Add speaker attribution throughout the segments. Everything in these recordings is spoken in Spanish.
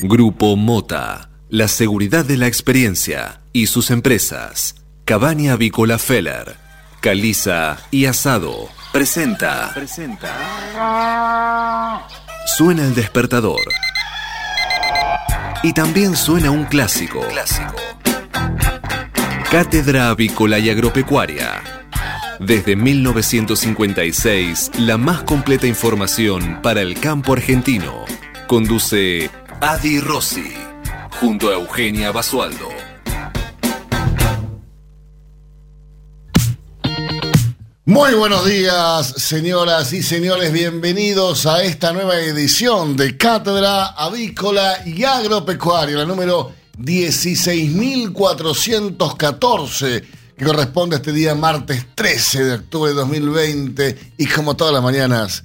Speaker 1: Grupo Mota, la seguridad de la experiencia y sus empresas. Cabaña Avícola Feller, Caliza y Asado. Presenta. Presenta. Suena el despertador. Y también suena un clásico. Clásico. Cátedra Avícola y Agropecuaria. Desde 1956, la más completa información para el campo argentino. Conduce Adi Rossi, junto a Eugenia Basualdo.
Speaker 2: Muy buenos días, señoras y señores. Bienvenidos a esta nueva edición de Cátedra Avícola y Agropecuaria, la número 16.414, que corresponde a este día martes 13 de octubre de 2020. Y como todas las mañanas,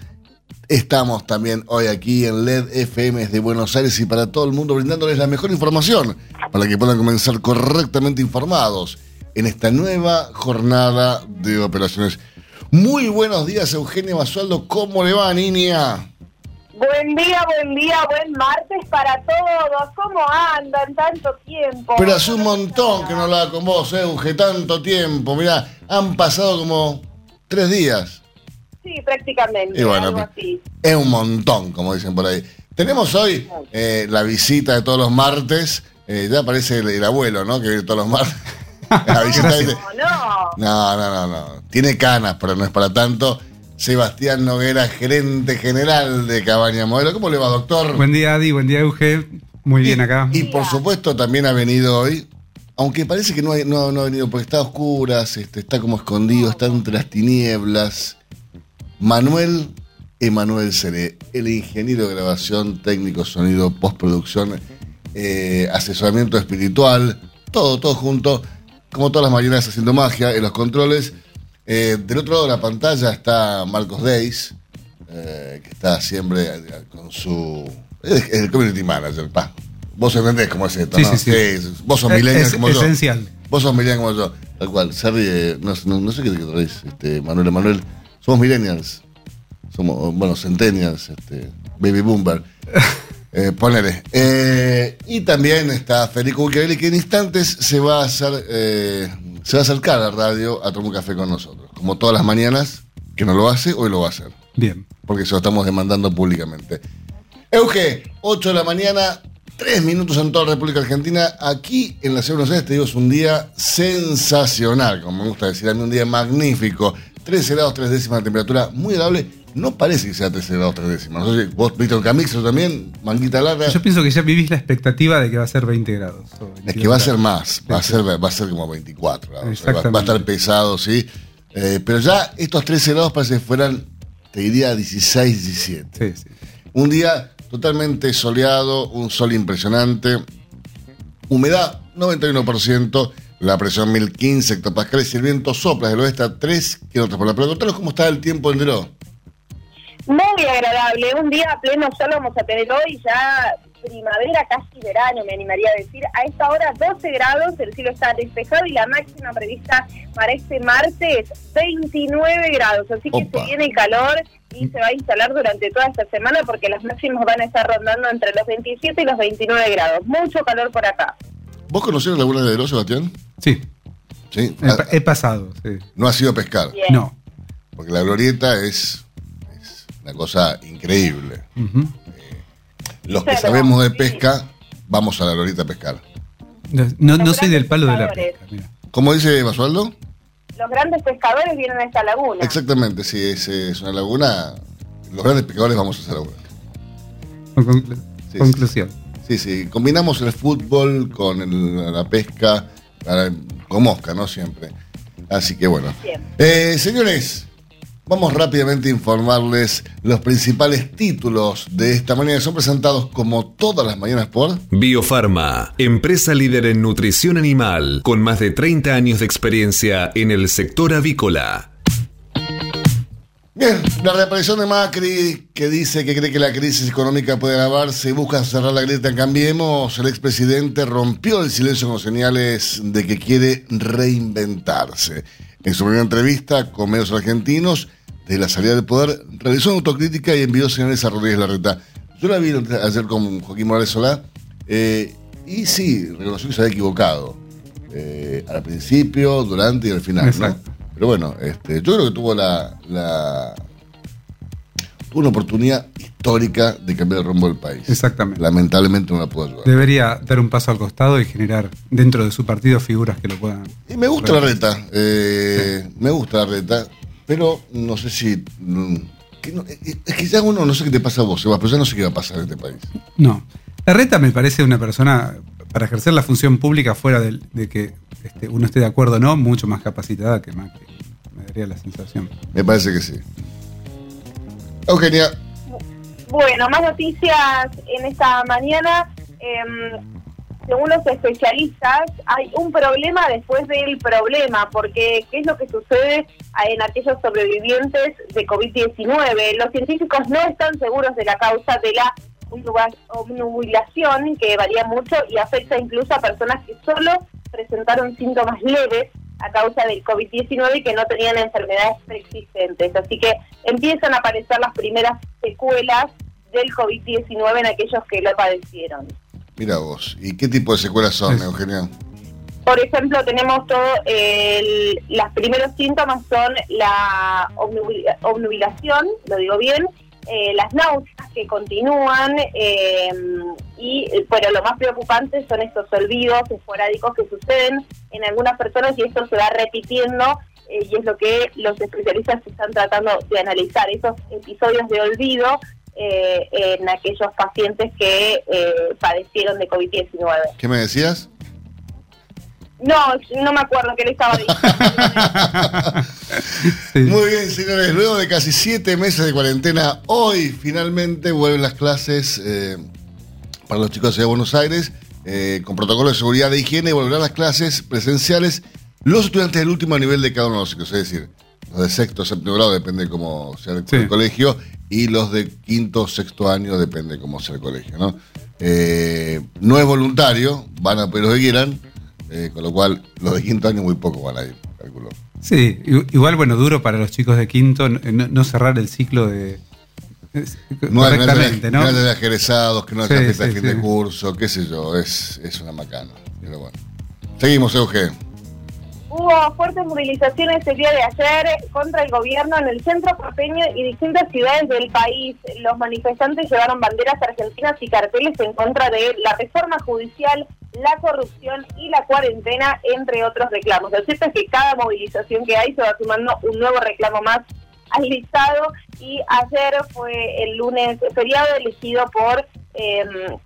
Speaker 2: estamos también hoy aquí en LED FM de Buenos Aires y para todo el mundo brindándoles la mejor información para que puedan comenzar correctamente informados en esta nueva jornada de operaciones. Muy buenos días, Eugenio Basualdo. ¿Cómo le va, niña?
Speaker 3: Buen día, buen día, buen martes para todos. ¿Cómo andan tanto tiempo?
Speaker 2: Pero hace un montón que no hablaba con vos, Euge, tanto tiempo. Mirá, han pasado como tres días.
Speaker 3: Sí, prácticamente.
Speaker 2: Y bueno,
Speaker 3: algo así.
Speaker 2: es un montón, como dicen por ahí. Tenemos hoy eh, la visita de todos los martes. Eh, ya aparece el, el abuelo, ¿no? Que viene todos los martes. la visita de-
Speaker 3: No, no.
Speaker 2: No, no, no, no. Tiene canas, pero no es para tanto. Sebastián Noguera, gerente general de Cabaña Modelo. ¿Cómo le va, doctor?
Speaker 4: Buen día, Adi. Buen día, Euge. Muy bien acá.
Speaker 2: Y por supuesto también ha venido hoy, aunque parece que no, hay- no, no ha venido porque está a oscuras, este, está como escondido, está entre las tinieblas. Manuel Emanuel Seré, el ingeniero de grabación, técnico, sonido, postproducción, eh, asesoramiento espiritual, todo, todo junto, como todas las mañanas haciendo magia en los controles. Eh, del otro lado de la pantalla está Marcos Deis, eh, que está siempre con su... Es el community manager, pa. Vos entendés cómo es esto,
Speaker 4: Sí,
Speaker 2: ¿no?
Speaker 4: sí, sí.
Speaker 2: vos sos millennial
Speaker 4: Es
Speaker 2: como yo.
Speaker 4: esencial.
Speaker 2: Vos sos millennial como yo. Tal cual. Se ríe. No, no- no sé qué te traes, este, Manuel Emanuel. Somos millennials. Somos, bueno, centennials, este, baby boomer. Eh, ponele. Eh, y también está Federico Bucchiarelli, que en instantes se va a hacer, eh, se va a acercar a la radio a tomar un café con nosotros. Como todas las mañanas, que no lo hace, hoy lo va a hacer.
Speaker 4: Bien.
Speaker 2: Porque se lo estamos demandando públicamente. Euge, 8 de la mañana, 3 minutos en toda la República Argentina. Aquí en la Ciudad de Buenos Aires, te digo, es un día sensacional, como me gusta decir a mí, un día magnífico. 13 grados, 3 décimas de temperatura, muy agradable. No parece que sea 13 grados, 3 décimas. No sé vos, Víctor Camixo también, manguita larga.
Speaker 4: Yo pienso que ya vivís la expectativa de que va a ser 20 grados.
Speaker 2: Es
Speaker 4: 22
Speaker 2: que va a ser más, va a ser, va a ser como 24 grados. Va,
Speaker 4: Exactamente.
Speaker 2: va a estar pesado, sí. Eh, pero ya estos 13 grados parece que fueran, te diría, 16, 17.
Speaker 4: Sí, sí.
Speaker 2: Un día totalmente soleado, un sol impresionante, humedad 91%, la presión 1015 hectopascales y el viento sopla del oeste a 3 kilómetros por hora. Pero contanos cómo está el tiempo en Deró.
Speaker 3: Muy agradable. Un día pleno sol vamos a tener hoy ya primavera, casi verano, me animaría a decir. A esta hora 12 grados, el cielo está despejado y la máxima prevista para este martes 29 grados. Así que
Speaker 2: Opa.
Speaker 3: se viene el calor y se va a instalar durante toda esta semana porque las máximas van a estar rondando entre los 27 y los 29 grados. Mucho calor por acá.
Speaker 2: ¿Vos conocés la laguna de Deró, Sebastián?
Speaker 4: Sí,
Speaker 2: Sí.
Speaker 4: he, he pasado. sí.
Speaker 2: no ha sido pescar,
Speaker 3: Bien.
Speaker 4: No.
Speaker 2: porque la glorieta es, es una cosa increíble.
Speaker 4: Ujú.
Speaker 2: Los que
Speaker 3: Pero,
Speaker 2: sabemos de
Speaker 3: sí.
Speaker 2: pesca, vamos a la glorieta a pescar.
Speaker 4: No, no, soy del palo de la pesca. mira.
Speaker 2: ¿Cómo dice Basualdo?
Speaker 3: Los grandes pescadores vienen a esta laguna.
Speaker 2: Exactamente, sí, es, es una laguna. Los grandes pescadores vamos a esa laguna.
Speaker 4: Con- conclu-
Speaker 2: Sí,
Speaker 4: conclusión.
Speaker 2: Sí, sí, combinamos el fútbol con el- la pesca, para- con mosca, ¿no? Siempre. Así que bueno. Eh, señores, vamos rápidamente a informarles los principales títulos de esta mañana. Son presentados como todas las mañanas por...
Speaker 1: Biofarma, empresa líder en nutrición animal, con más de 30 años de experiencia en el sector avícola.
Speaker 2: Bien, la reaparición de Macri, que dice que cree que la crisis económica puede agravarse y busca cerrar la grieta Cambiemos, el expresidente rompió el silencio con señales de que quiere reinventarse. En su primera entrevista con medios argentinos, de la salida del poder, realizó una autocrítica y envió señales a Rodríguez Larreta. Yo la vi ayer con Joaquín Morales Solá Eh, y sí, reconoció que se había equivocado. eh, al principio, durante y al final. ¿no? Pero bueno, este, yo creo que tuvo la, la- tuvo una oportunidad histórica de cambiar el rumbo del país.
Speaker 4: Exactamente.
Speaker 2: Lamentablemente no la pudo ayudar.
Speaker 4: Debería dar un paso al costado y generar dentro de su partido figuras que lo puedan.
Speaker 2: Y me gusta la reta, eh, me gusta la reta, pero no sé si... mm, que no- eh, es que ya uno, no sé qué te pasa a vos, Sebas, pero ya no sé qué va a pasar en este país.
Speaker 4: No. La reta me parece una persona, para ejercer la función pública fuera de, que este, uno esté de acuerdo o no, mucho más capacitada que Macri. Me daría la sensación.
Speaker 2: Me parece que sí. Eugenia,
Speaker 3: Bueno, más noticias en esta mañana. Em, según los especialistas, hay un problema después del problema, porque ¿qué es lo que sucede en aquellos sobrevivientes de COVID-19? Los científicos no están seguros de la causa de la obnubilación, que varía mucho y afecta incluso a personas que solo presentaron síntomas leves a causa del COVID-19 y que no tenían enfermedades preexistentes. Así que empiezan a aparecer las primeras secuelas del COVID-19 en aquellos que lo padecieron.
Speaker 2: mira vos, ¿y qué tipo de secuelas son, Eugenia?
Speaker 3: Por ejemplo, tenemos todo, el, los primeros síntomas son la obnubi- obnubilación, lo digo bien, eh, las náuseas que continúan eh, y, bueno, lo más preocupante son estos olvidos esporádicos que suceden en algunas personas y esto se va repitiendo eh, y es lo que los especialistas están tratando de analizar, esos episodios de olvido eh, en aquellos pacientes que eh, padecieron de COVID-19.
Speaker 2: ¿Qué me decías?
Speaker 3: No, no me acuerdo qué le estaba diciendo.
Speaker 4: Sí.
Speaker 2: Muy bien, señores, luego de casi siete meses de cuarentena, hoy finalmente vuelven las clases eh, para los chicos de Buenos Aires, eh, con protocolo de seguridad de higiene, y volverán las clases presenciales los estudiantes del último nivel de cada uno de los ciclos, es decir, los de sexto, séptimo grado, depende de cómo sea el,
Speaker 4: Sí.
Speaker 2: el colegio, y los de quinto, sexto año, depende de cómo sea el colegio, ¿no? Eh, no es voluntario, van a pedir lo que quieran, eh, con lo cual los de quinto año muy poco van a ir, calculo.
Speaker 4: Sí, igual, bueno, duro para los chicos de quinto no, no cerrar el ciclo de.
Speaker 2: No hay,
Speaker 4: correctamente,
Speaker 2: no
Speaker 4: ¿no?
Speaker 2: hay de egresados, que no haya
Speaker 4: Sí, sí,
Speaker 2: fin de
Speaker 4: sí.
Speaker 2: curso, qué sé yo, es, es una macana. Pero bueno. Seguimos, Euge.
Speaker 3: Hubo fuertes movilizaciones el día de ayer contra el gobierno en el centro porteño y distintas ciudades del país. Los manifestantes llevaron banderas argentinas y carteles en contra de la reforma judicial, la corrupción y la cuarentena, entre otros reclamos. Lo cierto es que cada movilización que hay se va sumando un nuevo reclamo más al listado y ayer fue el lunes feriado elegido por... em,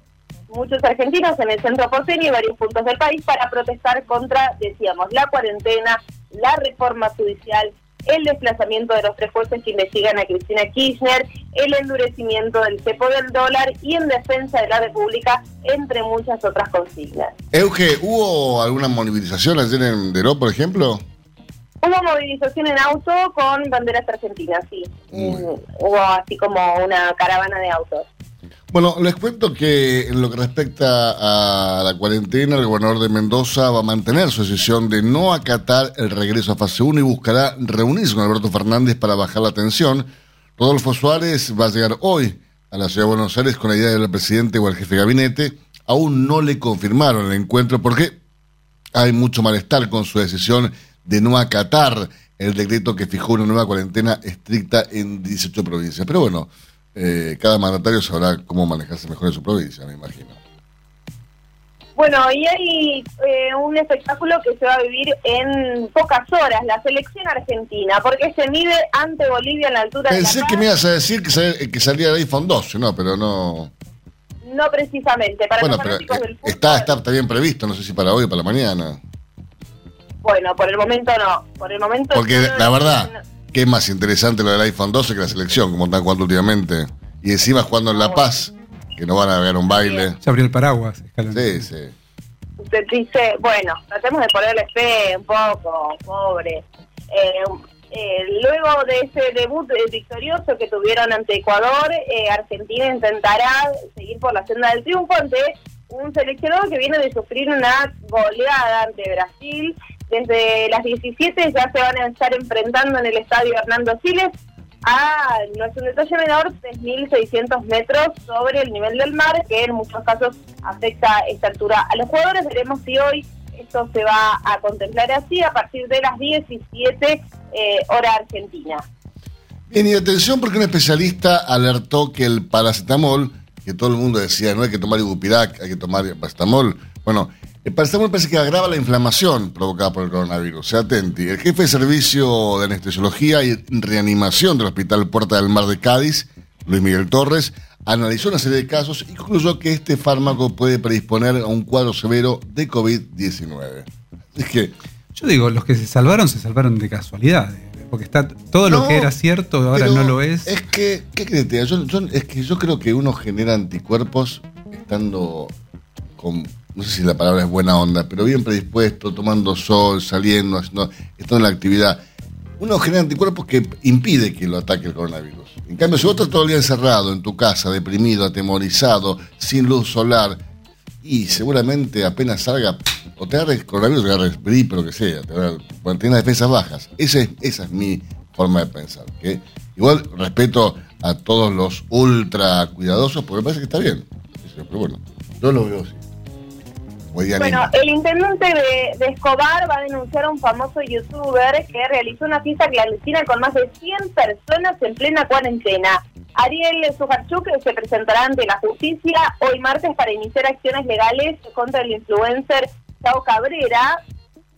Speaker 3: muchos argentinos en el centro porteño y varios puntos del país para protestar contra, decíamos, la cuarentena, la reforma judicial, el desplazamiento de los tres jueces que investigan a Cristina Kirchner, el endurecimiento del cepo del dólar y en defensa de la República, entre muchas otras consignas.
Speaker 2: Euge, ¿hubo alguna movilización ayer en Deró, por ejemplo?
Speaker 3: Hubo movilización en auto con banderas argentinas, sí. Mm, Hubo así como una caravana de autos.
Speaker 2: Bueno, les cuento que en lo que respecta a la cuarentena, el gobernador de Mendoza va a mantener su decisión de no acatar el regreso a fase 1 y buscará reunirse con Alberto Fernández para bajar la tensión. Rodolfo Suárez va a llegar hoy a la ciudad de Buenos Aires con la idea del presidente o el jefe de gabinete. Aún no le confirmaron el encuentro porque hay mucho malestar con su decisión de no acatar el decreto que fijó una nueva cuarentena estricta en 18 provincias. Pero bueno, eh, cada mandatario sabrá cómo manejarse mejor en su provincia, me imagino.
Speaker 3: Bueno, y hay eh, un espectáculo que se va a vivir en pocas horas, la selección argentina, porque se mide ante Bolivia en la altura
Speaker 2: Pensé
Speaker 3: de la
Speaker 2: que me ibas a decir que, sal- que salía el iPhone 12, no, pero no.
Speaker 3: No precisamente, para
Speaker 2: Bueno,
Speaker 3: los fanáticos
Speaker 2: eh,
Speaker 3: del fútbol.
Speaker 2: está, está, está bien previsto, no sé si para hoy o para mañana.
Speaker 3: Bueno, por el momento no, por el momento...
Speaker 2: Porque
Speaker 3: no-
Speaker 2: la verdad, que es más interesante lo del iPhone 12 que la selección, como están jugando últimamente. Y encima jugando en La Paz, que no van a ver un baile.
Speaker 4: Ya abrió el paraguas. Scaloni.
Speaker 2: Sí, sí.
Speaker 3: Usted dice, bueno, tratemos de ponerle fe un poco, pobre. Eh, eh, luego de ese debut victorioso que tuvieron ante Ecuador, eh, Argentina intentará seguir por la senda del triunfo ante un seleccionado que viene de sufrir una goleada ante Brasil. Desde las 17 ya se van a estar enfrentando en el estadio Hernando Siles a, no es un detalle menor, 3.600 metros sobre el nivel del mar, que en muchos casos afecta esta altura a los jugadores. Veremos si hoy esto se va a contemplar así a partir de las 17 eh, hora argentina.
Speaker 2: Bien, y atención porque un especialista alertó que el paracetamol, que todo el mundo decía, no hay que tomar ibupirac, hay que tomar paracetamol. Bueno, el paracetamol parece que agrava la inflamación provocada por el coronavirus. Sea atenti. El jefe de servicio de anestesiología y reanimación del Hospital Puerta del Mar de Cádiz, Luis Miguel Torres, analizó una serie de casos y concluyó que este fármaco puede predisponer a un cuadro severo de COVID-19. Es que.
Speaker 4: Yo digo, los que se salvaron se salvaron de casualidad. Porque está todo lo que era cierto ahora no lo es.
Speaker 2: Es que, ¿qué crees? Yo, es que yo creo que uno genera anticuerpos estando con, no sé si la palabra es buena onda, pero bien predispuesto, tomando sol, saliendo, estando en la actividad. Uno genera anticuerpos que impide que lo ataque el coronavirus. En cambio, si vos estás todo el día encerrado en tu casa, deprimido, atemorizado, sin luz solar, y seguramente apenas salga, o te agarres coronavirus, te agarres gripe, lo que sea, te cuando tengas defensas bajas. Esa es mi forma de pensar. Igual respeto a todos los ultra cuidadosos, porque me parece que está bien. Pero bueno, yo lo veo así.
Speaker 3: Bueno, el intendente de, Escobar va a denunciar a un famoso youtuber que realizó una fiesta clandestina con más de 100 personas en plena cuarentena. Ariel Sujarchuk se presentará ante la justicia hoy martes para iniciar acciones legales contra el influencer Chao Cabrera.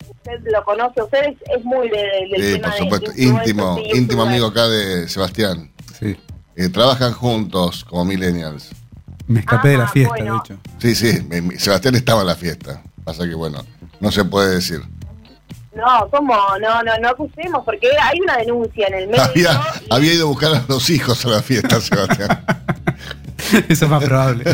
Speaker 3: Usted lo conoce, usted es, muy del
Speaker 2: de, sí, por supuesto, íntimo, íntimo amigo acá de Sebastián. Sí. Eh, trabajan juntos como millennials.
Speaker 4: Me escapé de la fiesta, de hecho.
Speaker 2: Sí, sí, Sebastián estaba en la fiesta. Pasa que, bueno, no se puede decir.
Speaker 3: No, ¿cómo? No, no, no acusemos, porque hay una denuncia en el medio.
Speaker 2: Había, había ido a buscar a los hijos a la fiesta, Sebastián.
Speaker 4: Eso es más probable.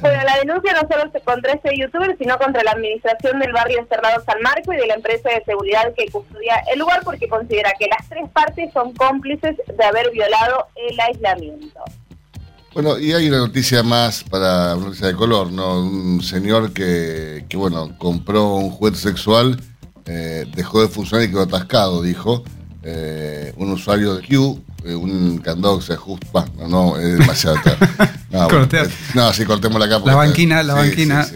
Speaker 3: Bueno, la denuncia no solo es contra este youtuber, sino contra la administración del barrio Cerrado San Marco y de la empresa de seguridad que custodia el lugar, porque considera que las tres partes son cómplices de haber violado el aislamiento.
Speaker 2: Bueno, y hay una noticia más para una noticia de color, ¿no? Un señor que, que bueno, compró un juguete sexual, eh, dejó de funcionar y quedó atascado, dijo. Eh, un usuario de Q, eh, un candado que se ajusta, no, no, es demasiado. no, no, sí, cortemos la capa.
Speaker 4: La banquina, la banquina.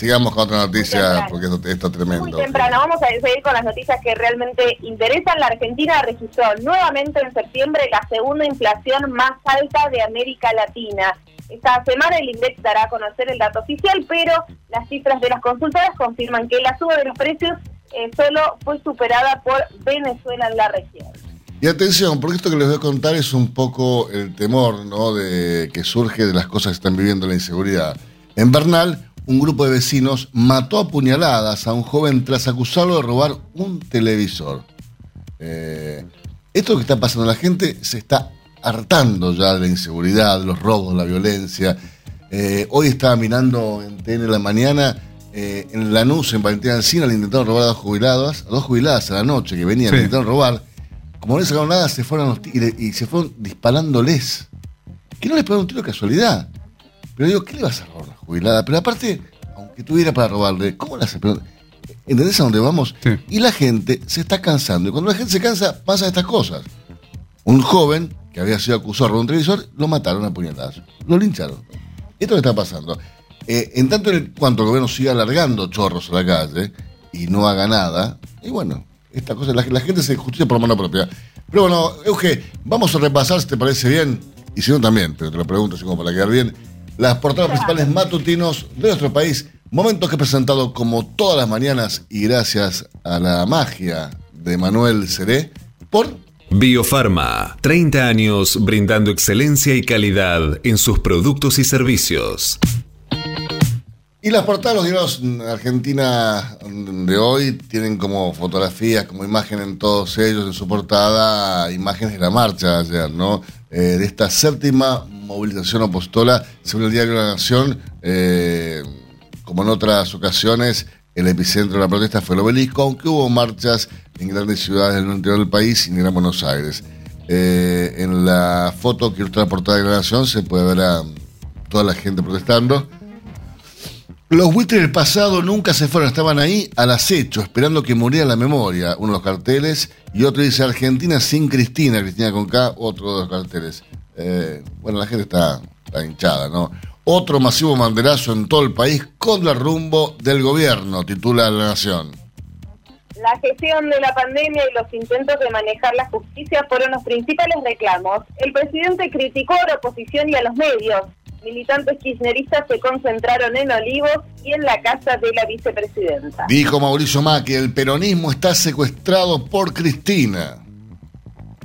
Speaker 2: Sigamos con otra noticia porque esto, esto, es tremendo.
Speaker 3: Muy temprano, vamos a seguir con las noticias que realmente interesan. La Argentina registró nuevamente en septiembre la segunda inflación más alta de América Latina. Esta semana el INDEX dará a conocer el dato oficial, pero las cifras de las consultoras confirman que la suba de los precios eh, solo fue superada por Venezuela en la región.
Speaker 2: Y atención, porque esto que les voy a contar es un poco el temor ¿no? de que surge de las cosas que están viviendo la inseguridad. En Bernal, un grupo de vecinos mató a puñaladas a un joven tras acusarlo de robar un televisor. Eh, esto que está pasando, la gente se está hartando ya de la inseguridad, de los robos, la violencia. Eh, hoy estaba mirando en TN la mañana, eh, en Lanús, en Valentina Alcina, le intentaron robar a dos jubiladas, a dos jubiladas a la noche que venían, le intentaron robar. Como no le sacaron nada, se fueron y, y, se fueron disparándoles. Que no les pegaron un tiro de casualidad. Pero digo, ¿qué le vas a robar jubilada? Pero aparte, aunque tuviera para robarle, ¿cómo la hace? ¿Entendés a dónde vamos? Y la gente se está cansando. Y cuando la gente se cansa, pasan estas cosas. Un joven que había sido acusado de un televisor, lo mataron a puñetazos. Lo lincharon. Esto que está pasando. Eh, en tanto en cuanto el gobierno siga alargando chorros a la calle y no haga nada, y bueno, esta cosa, la, gente se justicia por mano propia. Pero bueno, Euge, vamos a repasar si te parece bien, y si no también, pero te lo pregunto así como para quedar bien las portadas principales matutinos de nuestro país. Momentos que he presentado como todas las mañanas y gracias a la magia de Manuel Seré por
Speaker 1: Biofarma, 30 años brindando excelencia y calidad en sus productos y servicios.
Speaker 2: Y las portadas de los diarios Argentina de hoy tienen como fotografías, como imagen en todos ellos, en su portada, imágenes de la marcha ayer, ¿no? Eh, de esta séptima movilización apostola, según el diario La Nación, eh, como en otras ocasiones, el epicentro de la protesta fue el obelisco, aunque hubo marchas en grandes ciudades del interior del país y en Buenos Aires. Eh, en la foto que ilustra la portada de la Nación se puede ver a toda la gente protestando Los buitres del pasado nunca se fueron, estaban ahí al acecho, esperando que muriera la memoria. Uno de los carteles y otro dice Argentina sin Cristina, Cristina con K, otro de los carteles. Eh, bueno, la gente está, hinchada, ¿no? Otro masivo banderazo en todo el país con el rumbo del gobierno, titula La Nación.
Speaker 3: La gestión de la pandemia y los intentos de manejar la justicia fueron los principales reclamos. El presidente criticó a la oposición y a los medios militantes kirchneristas se concentraron en Olivos y en la casa de la vicepresidenta.
Speaker 2: Dijo Mauricio Macri, el peronismo está secuestrado por Cristina.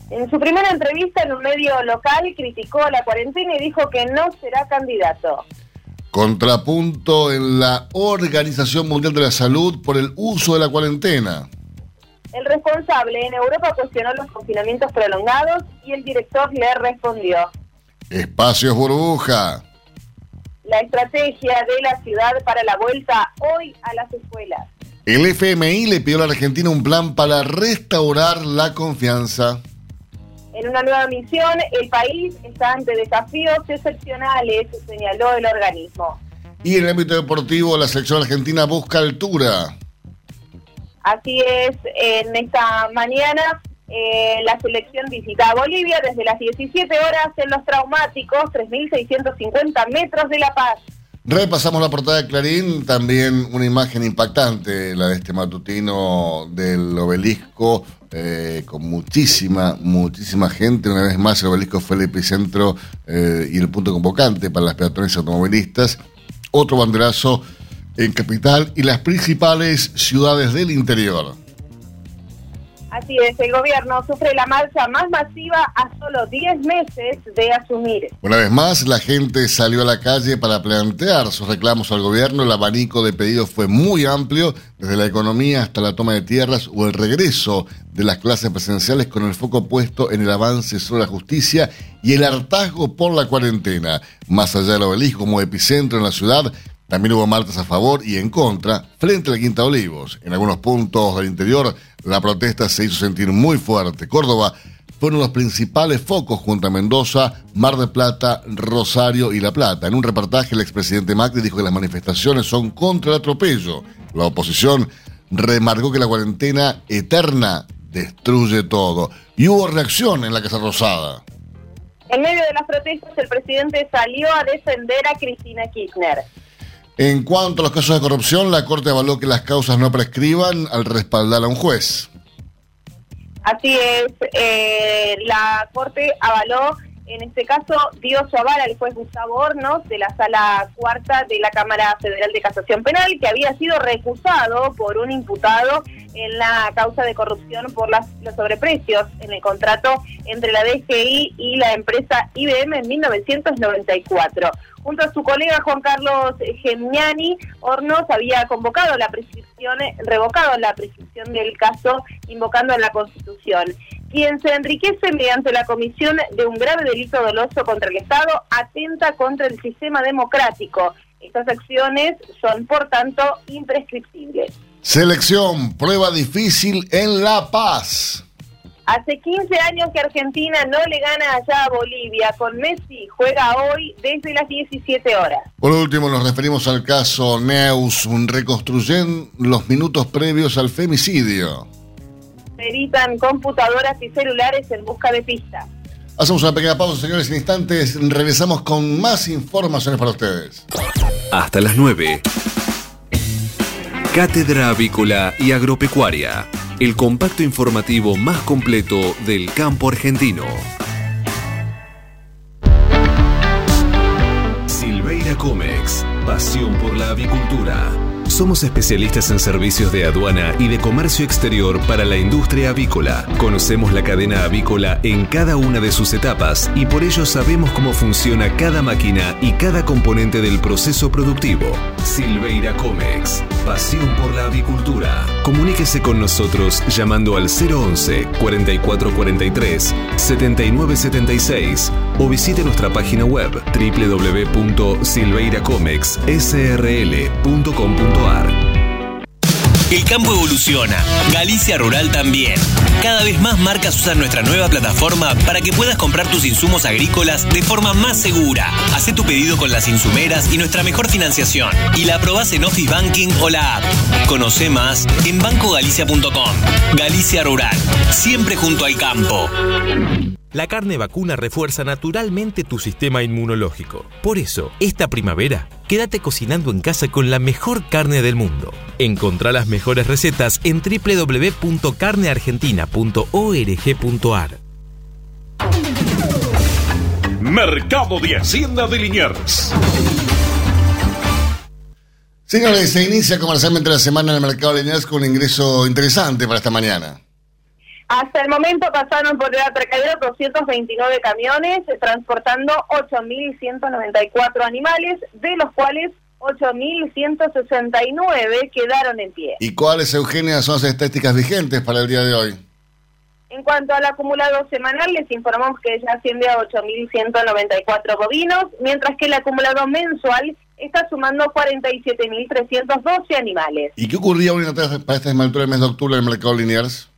Speaker 3: En su primera entrevista en un medio local criticó la cuarentena y dijo que no será candidato.
Speaker 2: Contrapunto en la Organización Mundial de la Salud por el uso de la cuarentena.
Speaker 3: El responsable en Europa cuestionó los confinamientos prolongados y el director le respondió.
Speaker 2: Espacios burbuja.
Speaker 3: La estrategia de la ciudad para la vuelta hoy a las escuelas.
Speaker 2: El FMI le pidió a la Argentina un plan para restaurar la confianza.
Speaker 3: En una nueva misión, el país está ante desafíos excepcionales, señaló el organismo.
Speaker 2: Y en el ámbito deportivo, la selección argentina busca altura.
Speaker 3: Así es, en esta mañana eh, la selección visita a Bolivia desde las 17 horas en los traumáticos 3.650 metros de La Paz.
Speaker 2: Repasamos la portada de Clarín, también una imagen impactante, la de este matutino del obelisco, eh, con muchísima, muchísima gente. Una vez más, el obelisco fue el epicentro eh, y el punto convocante para las peatones automovilistas. Otro banderazo en Capital y las principales ciudades del interior.
Speaker 3: Así es, el gobierno sufre la marcha más masiva a solo 10 meses de asumir.
Speaker 2: Una vez más, la gente salió a la calle para plantear sus reclamos al gobierno. El abanico de pedidos fue muy amplio, desde la economía hasta la toma de tierras o el regreso de las clases presenciales con el foco puesto en el avance sobre la justicia y el hartazgo por la cuarentena. Más allá del obelisco como epicentro en la ciudad, también hubo marchas a favor y en contra frente a la Quinta Olivos. En algunos puntos del interior, la protesta se hizo sentir muy fuerte. Córdoba fue uno de los principales focos junto a Mendoza, Mar de Plata, Rosario y La Plata. En un reportaje, el expresidente Macri dijo que las manifestaciones son contra el atropello. La oposición remarcó que la cuarentena eterna destruye todo. Y hubo reacción en la Casa Rosada.
Speaker 3: En medio de las protestas, el presidente salió a defender a Cristina Kirchner.
Speaker 2: En cuanto a los casos de corrupción, la Corte avaló que las causas no prescriban al respaldar a un juez.
Speaker 3: Así es, eh, la Corte avaló, en este caso, dio su aval al juez Gustavo Hornos de la Sala Cuarta de la Cámara Federal de Casación Penal, que había sido recusado por un imputado en la causa de corrupción por las, los sobreprecios en el contrato entre la DGI y la empresa IBM en 1994. Junto a su colega Juan Carlos Gemiani, Hornos había convocado la prescripción, revocado la prescripción del caso invocando a la Constitución. Quien se enriquece mediante la comisión de un grave delito doloso contra el Estado atenta contra el sistema democrático. Estas acciones son, por tanto, imprescriptibles.
Speaker 2: Selección, prueba difícil en La Paz.
Speaker 3: Hace 15 años que Argentina no le gana allá a Bolivia. Con Messi juega hoy desde las 17 horas.
Speaker 2: Por último, nos referimos al caso Neus, reconstruyen los minutos previos al femicidio.
Speaker 3: Peritan computadoras y celulares en busca de pistas.
Speaker 2: Hacemos una pequeña pausa, señores, en instantes. Regresamos con más informaciones para ustedes.
Speaker 1: Hasta las 9. Cátedra Avícola y Agropecuaria el compacto informativo más completo del campo argentino. Silveira Comex, pasión por la avicultura. Somos especialistas en servicios de aduana y de comercio exterior para la industria avícola. Conocemos la cadena avícola en cada una de sus etapas y por ello sabemos cómo funciona cada máquina y cada componente del proceso productivo. Silveira Comex, pasión por la avicultura. Comuníquese con nosotros llamando al 011 4443 7976 o visite nuestra página web www.silveiracomexsrl.com.ar
Speaker 5: el campo evoluciona. Galicia Rural también. Cada vez más marcas usan nuestra nueva plataforma para que puedas comprar tus insumos agrícolas de forma más segura. Haz tu pedido con las insumeras y nuestra mejor financiación. Y la aprobás en Office Banking o la app. Conoce más en bancogalicia.com. Galicia Rural. Siempre junto al campo.
Speaker 6: La carne vacuna refuerza naturalmente tu sistema inmunológico. Por eso, esta primavera, quédate cocinando en casa con la mejor carne del mundo. Encontrá las mejores recetas en www.carneargentina.org.ar.
Speaker 7: Mercado de Hacienda de Liniers.
Speaker 2: Señores, se inicia comercialmente la semana en el mercado de Liniers con un ingreso interesante para esta mañana.
Speaker 3: Hasta el momento pasaron por el atracadero 229 camiones transportando 8.194 animales, de los cuales 8.169 quedaron en pie.
Speaker 2: ¿Y cuáles, Eugenia, son las estadísticas vigentes para el día de hoy?
Speaker 3: En cuanto al acumulado semanal, les informamos que ya asciende a 8.194 bovinos, mientras que el acumulado mensual está sumando 47.312 animales.
Speaker 2: ¿Y qué ocurría hoy para esta altura del mes de octubre en el mercado Liniers?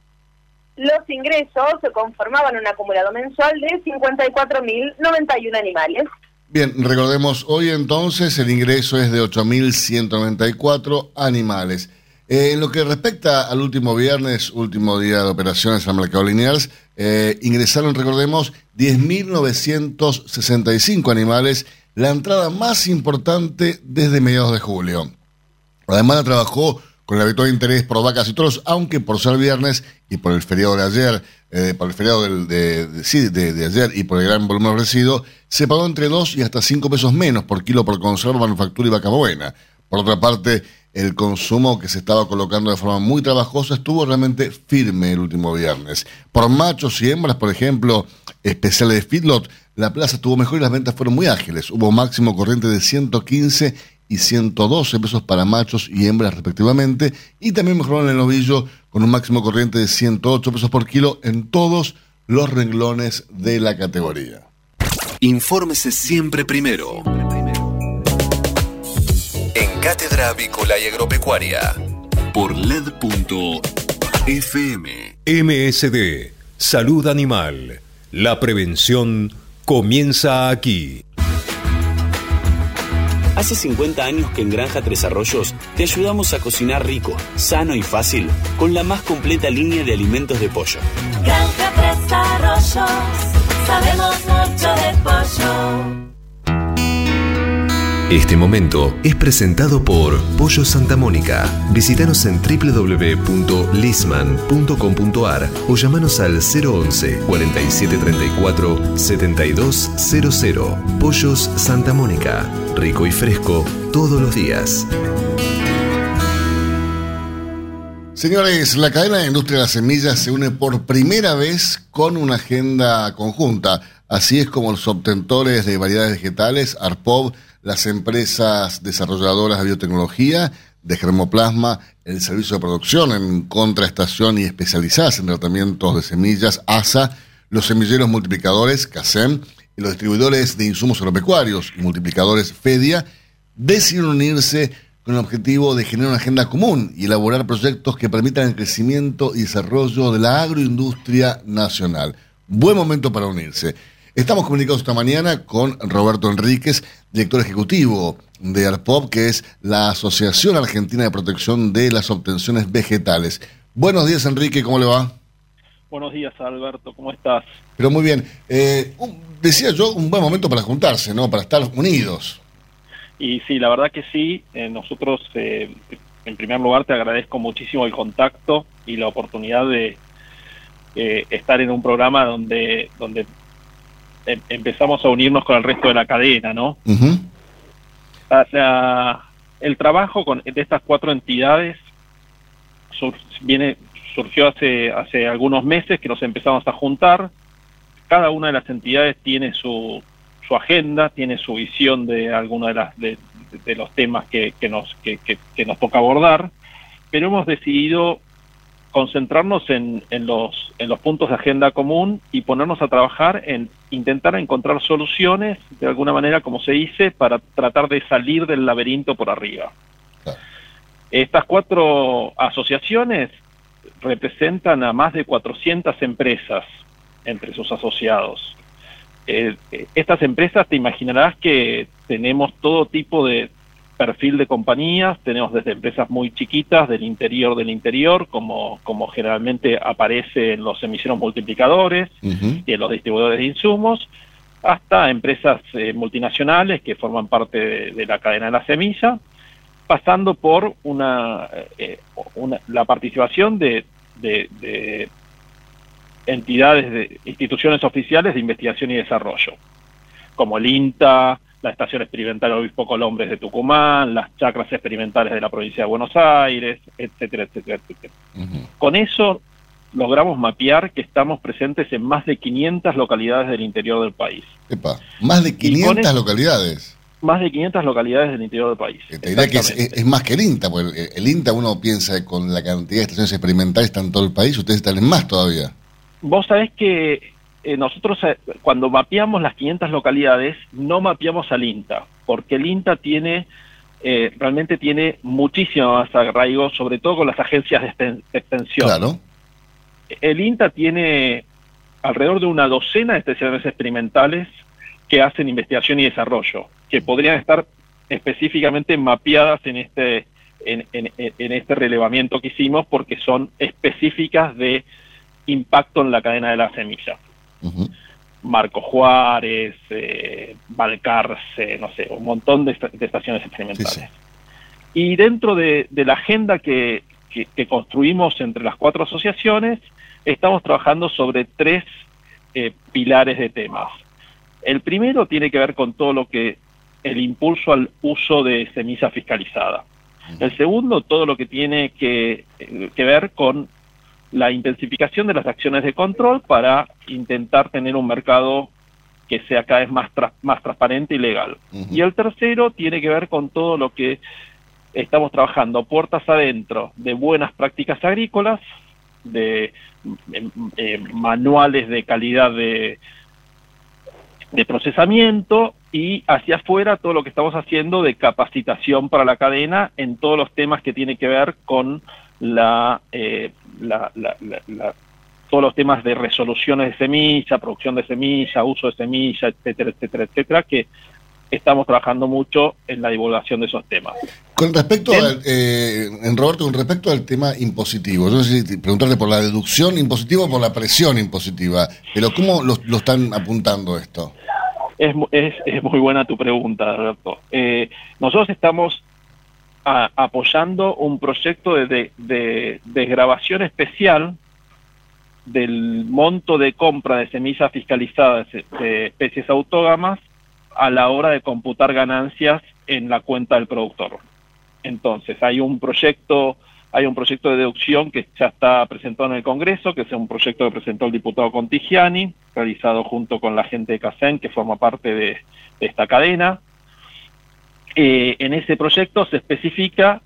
Speaker 3: Los ingresos se conformaban un acumulado mensual de 54.091 animales.
Speaker 2: Bien, recordemos, hoy entonces el ingreso es de 8.194 animales. Eh, en lo que respecta al último viernes, último día de operaciones al mercado lineal, eh, ingresaron, recordemos, 10.965 animales, la entrada más importante desde mediados de julio. Además, trabajó con el habitual interés por vacas y toros, aunque por ser viernes y por el feriado de ayer, eh, por el feriado de, de, ayer y por el gran volumen ofrecido, se pagó entre 2 y hasta 5 pesos menos por kilo por conserva, manufactura y vaca buena. Por otra parte, el consumo que se estaba colocando de forma muy trabajosa estuvo realmente firme el último viernes. Por machos y hembras, por ejemplo, especiales de feedlot, la plaza estuvo mejor y las ventas fueron muy ágiles. Hubo máximo corriente de 115 y 112 pesos para machos y hembras respectivamente, y también mejoraron el novillo con un máximo corriente de 108 pesos por kilo en todos los renglones de la categoría.
Speaker 1: Infórmese siempre primero. En Cátedra Avícola y Agropecuaria por LED.fm.
Speaker 7: MSD, Salud Animal. La prevención comienza aquí.
Speaker 8: Hace 50 años que en Granja Tres Arroyos te ayudamos a cocinar rico, sano y fácil con la más completa línea de alimentos de pollo.
Speaker 9: Granja Tres Arroyos, sabemos mucho de pollo.
Speaker 1: Este momento es presentado por Pollo Santa Mónica. Visítanos en www.lisman.com.ar o llamanos al 011 4734 7200. Pollos Santa Mónica. Rico y fresco todos los días.
Speaker 2: Señores, la cadena de industria de las semillas se une por primera vez con una agenda conjunta. Así es como los obtentores de variedades vegetales, ARPOV, las empresas desarrolladoras de biotecnología, de germoplasma, el servicio de producción en contraestación y especializadas en tratamientos de semillas, ASA, los semilleros multiplicadores, CASEM, y los distribuidores de insumos agropecuarios y multiplicadores FEDIA, decidieron unirse con el objetivo de generar una agenda común y elaborar proyectos que permitan el crecimiento y desarrollo de la agroindustria nacional. Buen momento para unirse. Estamos comunicados esta mañana con Roberto Enríquez, director ejecutivo de ARPOP, que es la Asociación Argentina de Protección de las Obtenciones Vegetales. Buenos días, Enrique, ¿cómo le va?
Speaker 10: Buenos días, Alberto, ¿cómo estás?
Speaker 2: Pero muy bien. Eh, decía yo, un buen momento para juntarse, ¿no? Para estar unidos.
Speaker 10: Y sí, la verdad que sí. Eh, nosotros, eh, en primer lugar, te agradezco muchísimo el contacto y la oportunidad de estar en un programa donde, donde Em, empezamos a unirnos con el resto de la cadena, ¿no? el trabajo con, de estas cuatro entidades viene surgió hace hace algunos meses que nos empezamos a juntar. Cada una de las entidades tiene su, su agenda, tiene su visión de algunos de, las, de, los temas que, que nos, que, que, nos toca abordar, pero hemos decidido concentrarnos en, en, los, en los puntos de agenda común y ponernos a trabajar en intentar encontrar soluciones, de alguna manera, como se dice, para tratar de salir del laberinto por arriba. Estas cuatro asociaciones representan a más de 400 empresas entre sus asociados. Eh, eh, estas empresas, te imaginarás que tenemos todo tipo de perfil de compañías, tenemos desde empresas muy chiquitas del interior del interior, como, como generalmente aparece en los emisiones multiplicadores y en los distribuidores de insumos, hasta empresas eh, multinacionales que forman parte de, de, la cadena de la semilla, pasando por una, eh, una la participación de, de, de entidades, de instituciones oficiales de investigación y desarrollo, como el INTA, la Estación Experimental Obispo Colombres de Tucumán, las chacras experimentales de la provincia de Buenos Aires, etcétera, etcétera, etcétera. Con eso logramos mapear que estamos presentes en más de 500 localidades del interior del país.
Speaker 2: Epa, más de 500 eso, localidades.
Speaker 10: Más de 500 localidades del interior del país.
Speaker 2: Te diría que es, es, más que el INTA, porque el, el INTA uno piensa con la cantidad de estaciones experimentales está en todo el país, ustedes están en más todavía.
Speaker 10: Vos sabés que eh, nosotros eh, cuando mapeamos las 500 localidades no mapeamos al INTA, porque el INTA tiene eh, realmente tiene muchísimo más arraigo, sobre todo con las agencias de extensión.
Speaker 2: Claro.
Speaker 10: El INTA tiene alrededor de una docena de estaciones experimentales que hacen investigación y desarrollo, que podrían estar específicamente mapeadas en este en, en, en este relevamiento que hicimos porque son específicas de impacto en la cadena de la semilla. Uh -huh. Marco Juárez, eh, Valcarce, no sé, un montón de, de estaciones experimentales. Sí, sí. Y dentro de, de la agenda que, que, que, construimos entre las cuatro asociaciones, estamos trabajando sobre tres eh, pilares de temas. El primero tiene que ver con todo lo que el impulso al uso de semilla fiscalizada. El segundo, todo lo que tiene que, que ver con la intensificación de las acciones de control para intentar tener un mercado que sea cada vez más, tra más transparente y legal. Uh -huh. Y el tercero tiene que ver con todo lo que estamos trabajando puertas adentro de buenas prácticas agrícolas, de eh, eh, manuales de calidad de, de procesamiento y hacia afuera todo lo que estamos haciendo de capacitación para la cadena en todos los temas que tiene que ver con la, eh, la, la, la, todos los temas de resoluciones de semilla, producción de semilla, uso de semilla, etcétera, etcétera, etcétera, que estamos trabajando mucho en la divulgación de esos temas.
Speaker 2: Con respecto al, eh, Roberto, con respecto al tema impositivo, no sé si preguntarle por la deducción impositiva o por la presión impositiva, pero ¿cómo lo, lo están apuntando esto?
Speaker 10: Es, es, es, muy buena tu pregunta, Roberto. Eh, nosotros estamos apoyando un proyecto de, de, de, de, grabación especial del monto de compra de semillas fiscalizadas de especies autógamas a la hora de computar ganancias en la cuenta del productor. Entonces, hay un proyecto hay un proyecto de deducción que ya está presentado en el Congreso, que es un proyecto que presentó el diputado Contigiani, realizado junto con la gente de CACEN, que forma parte de esta cadena. Eh, en ese proyecto se especifica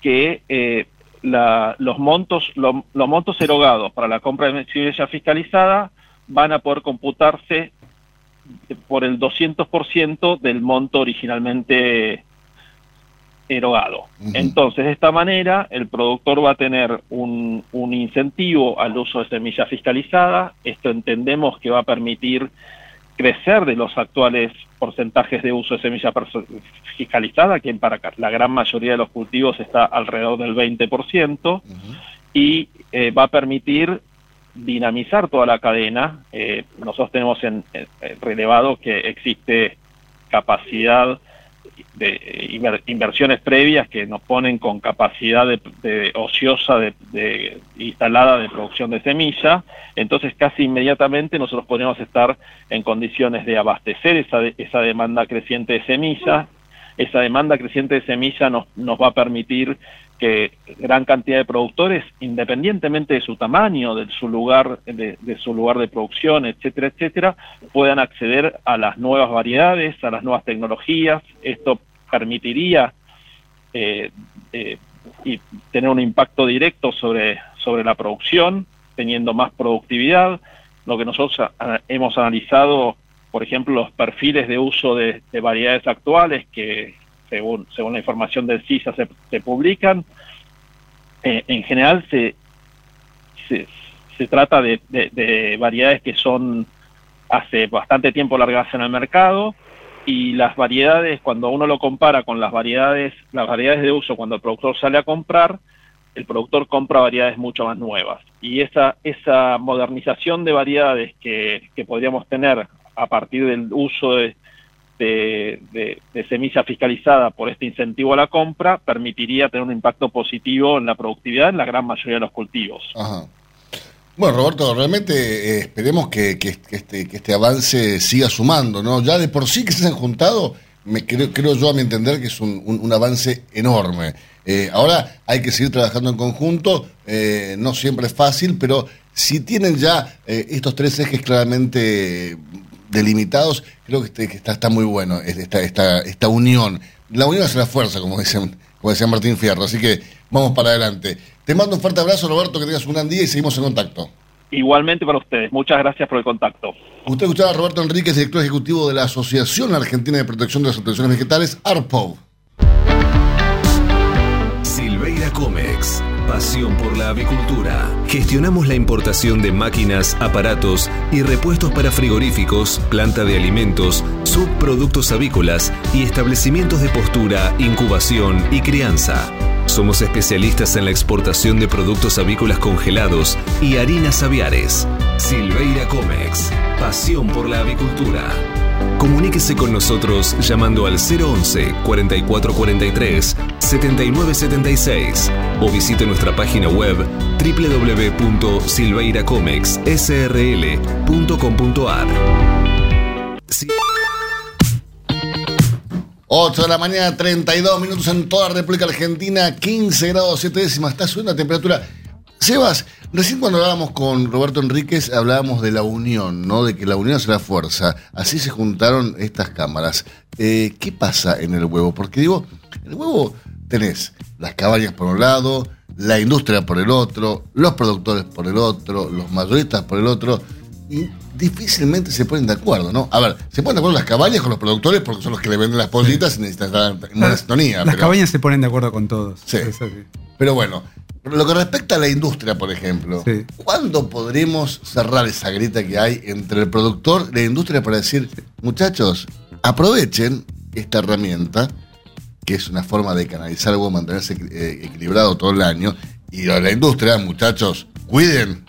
Speaker 10: que eh, la, los montos lo, los montos erogados para la compra de semilla fiscalizada van a poder computarse por el 200% del monto originalmente erogado. Uh -huh. Entonces, de esta manera, el productor va a tener un, un, incentivo al uso de semilla fiscalizada. Esto entendemos que va a permitir crecer de los actuales porcentajes de uso de semilla fiscalizada, que para la gran mayoría de los cultivos está alrededor del 20%, uh -huh. y eh, va a permitir dinamizar toda la cadena. Eh, nosotros tenemos en, en, relevado que existe capacidad de inver, inversiones previas que nos ponen con capacidad de, de ociosa de, de, instalada de producción de semilla, entonces casi inmediatamente nosotros podemos estar en condiciones de abastecer esa, esa demanda creciente de semilla, esa demanda creciente de semilla nos, nos va a permitir que gran cantidad de productores, independientemente de su tamaño, de su lugar, de, su lugar de producción, etcétera, etcétera, puedan acceder a las nuevas variedades, a las nuevas tecnologías. Esto permitiría eh, eh, y tener un impacto directo sobre, sobre la producción, teniendo más productividad. Lo que nosotros hemos analizado, por ejemplo, los perfiles de uso de, de variedades actuales que según, según la información del CISA se, publican, eh, en general se, se, trata de, de- de variedades que son hace bastante tiempo largadas en el mercado y las variedades, cuando uno lo compara con las variedades, las variedades de uso cuando el productor sale a comprar, el productor compra variedades mucho más nuevas. Y esa, esa modernización de variedades que, que podríamos tener a partir del uso de, de, semilla fiscalizada por este incentivo a la compra permitiría tener un impacto positivo en la productividad en la gran mayoría de los cultivos.
Speaker 2: Bueno, Roberto, realmente eh, esperemos este, que este avance siga sumando, ¿no? Ya de por sí que se han juntado, creo, yo a mi entender que es un, avance enorme. Eh, ahora hay que seguir trabajando en conjunto, eh, no siempre es fácil, pero si tienen ya estos tres ejes claramente delimitados, creo que, este- está, está muy bueno esta, esta, esta unión. La unión hace la fuerza, como dicen, como decía Martín Fierro, así que vamos para adelante. Te mando un fuerte abrazo, Roberto, que tengas un gran día y seguimos en contacto.
Speaker 10: Igualmente para ustedes, muchas gracias por el contacto.
Speaker 2: Usted escuchaba a Roberto Enríquez, director ejecutivo de la Asociación Argentina de Protección de las Explotaciones Vegetales, ARPOV.
Speaker 1: Silveira Comex. Pasión por la avicultura. Gestionamos la importación de máquinas, aparatos y repuestos para frigoríficos, planta de alimentos, subproductos avícolas y establecimientos de postura, incubación y crianza. Somos especialistas en la exportación de productos avícolas congelados y harinas aviares. Silveira Comex. Pasión por la avicultura. Comuníquese con nosotros llamando al 011 4443 7976 o visite nuestra página web www.silveiracomexsrl.com.ar. Si-
Speaker 2: 8 de la mañana, 32 minutos en toda la República Argentina, 15 grados 7 décimas. Está subiendo la temperatura. Sebas, recién cuando hablábamos con Roberto Enríquez hablábamos de la unión, ¿no? De que la unión hace la fuerza. Así se juntaron estas cámaras. Eh, ¿Qué pasa en el huevo? Porque digo, en el huevo tenés las cabañas por un lado, la industria por el otro, los productores por el otro, los mayoristas por el otro. Y difícilmente se ponen de acuerdo, ¿no? A ver, se ponen de acuerdo las cabañas con los productores porque son los que le venden las pollitas y necesitan estar en buena sintonía.
Speaker 4: Las
Speaker 2: pero-
Speaker 4: cabañas se ponen de acuerdo con todos.
Speaker 2: Sí.
Speaker 4: Es así.
Speaker 2: pero bueno, lo que respecta a la industria, por ejemplo,
Speaker 4: Sí.
Speaker 2: ¿cuándo podremos cerrar esa grieta que hay entre el productor y la industria para decir, muchachos, aprovechen esta herramienta, que es una forma de canalizar algo, mantenerse eh, equilibrado todo el año, y la industria, muchachos, cuiden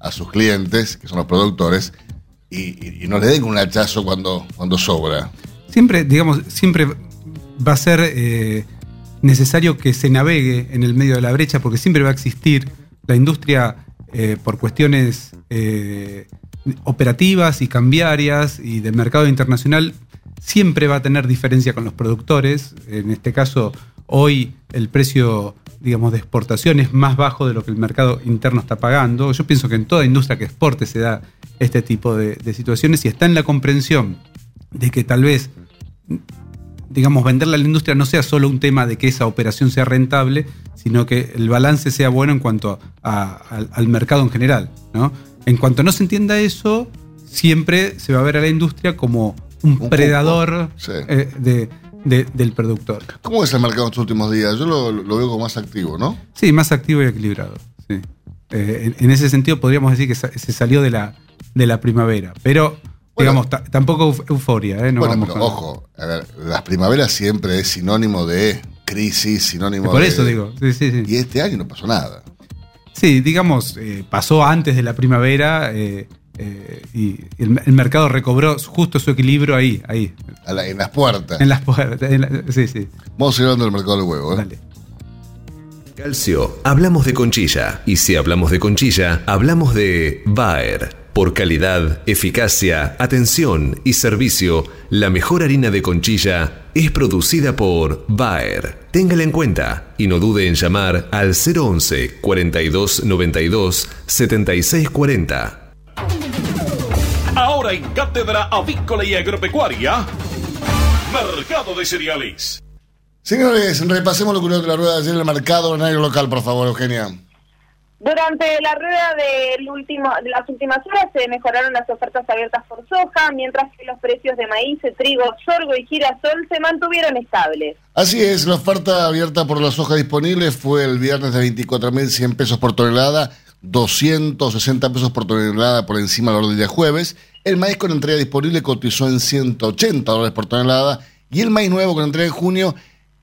Speaker 2: a sus clientes, que son los productores, y, no le den un hachazo cuando, cuando sobra.
Speaker 4: Siempre, digamos, siempre va a ser eh, necesario que se navegue en el medio de la brecha porque siempre va a existir la industria eh, por cuestiones eh, operativas y cambiarias y de mercado internacional siempre va a tener diferencia con los productores. En este caso, hoy el precio, digamos, de exportación es más bajo de lo que el mercado interno está pagando. Yo pienso que en toda industria que exporte se da este tipo de, de situaciones y está en la comprensión de que tal vez digamos, venderle a la industria no sea solo un tema de que esa operación sea rentable, sino que el balance sea bueno en cuanto a- al, al mercado en general. ¿no? En cuanto no se entienda eso, siempre se va a ver a la industria como un, predador
Speaker 2: sí.
Speaker 4: eh, de- de- del productor.
Speaker 2: ¿Cómo es el mercado en estos últimos días? Yo lo, lo veo como más activo, ¿no?
Speaker 4: Sí, más activo y equilibrado. sí. Eh, en, en ese sentido podríamos decir que sa- se salió de la, de la primavera, pero
Speaker 2: Bueno.
Speaker 4: digamos, ta- tampoco euf- euforia. ¿eh? No
Speaker 2: bueno,
Speaker 4: vamos
Speaker 2: pero
Speaker 4: con-
Speaker 2: ojo, a ver, las primaveras siempre es sinónimo de crisis, sinónimo
Speaker 4: Por
Speaker 2: de...
Speaker 4: eso digo, sí, sí, sí.
Speaker 2: Y este año no pasó nada.
Speaker 4: Sí, digamos, eh, pasó antes de la primavera eh, eh, y el, el mercado recobró justo su equilibrio ahí, ahí,
Speaker 2: A la- en las puertas.
Speaker 4: en las puertas. en la- sí, sí,
Speaker 2: Vamos a seguir hablando del mercado del huevo. ¿eh?
Speaker 4: dale.
Speaker 1: Calcio, hablamos de conchilla. Y si hablamos de conchilla, hablamos de Bayer. Por calidad, eficacia, atención y servicio, la mejor harina de conchilla es producida por Bayer. Téngala en cuenta y no dude en llamar al 011 42 92 76 40.
Speaker 7: Ahora en Cátedra Avícola y Agropecuaria, Mercado de Cereales.
Speaker 2: Señores, repasemos lo que de la rueda de ayer en el mercado en área local, por favor, Eugenia.
Speaker 3: Durante la rueda del último, de las últimas horas se mejoraron las ofertas abiertas por soja, mientras que los precios de maíz, trigo, sorgo y girasol se mantuvieron estables.
Speaker 2: Así es, la oferta abierta por la soja disponible fue el viernes de 24.100 pesos por tonelada, 260 pesos por tonelada por encima del día jueves. El maíz con entrega disponible cotizó en 180 dólares por tonelada y el maíz nuevo con entrega en junio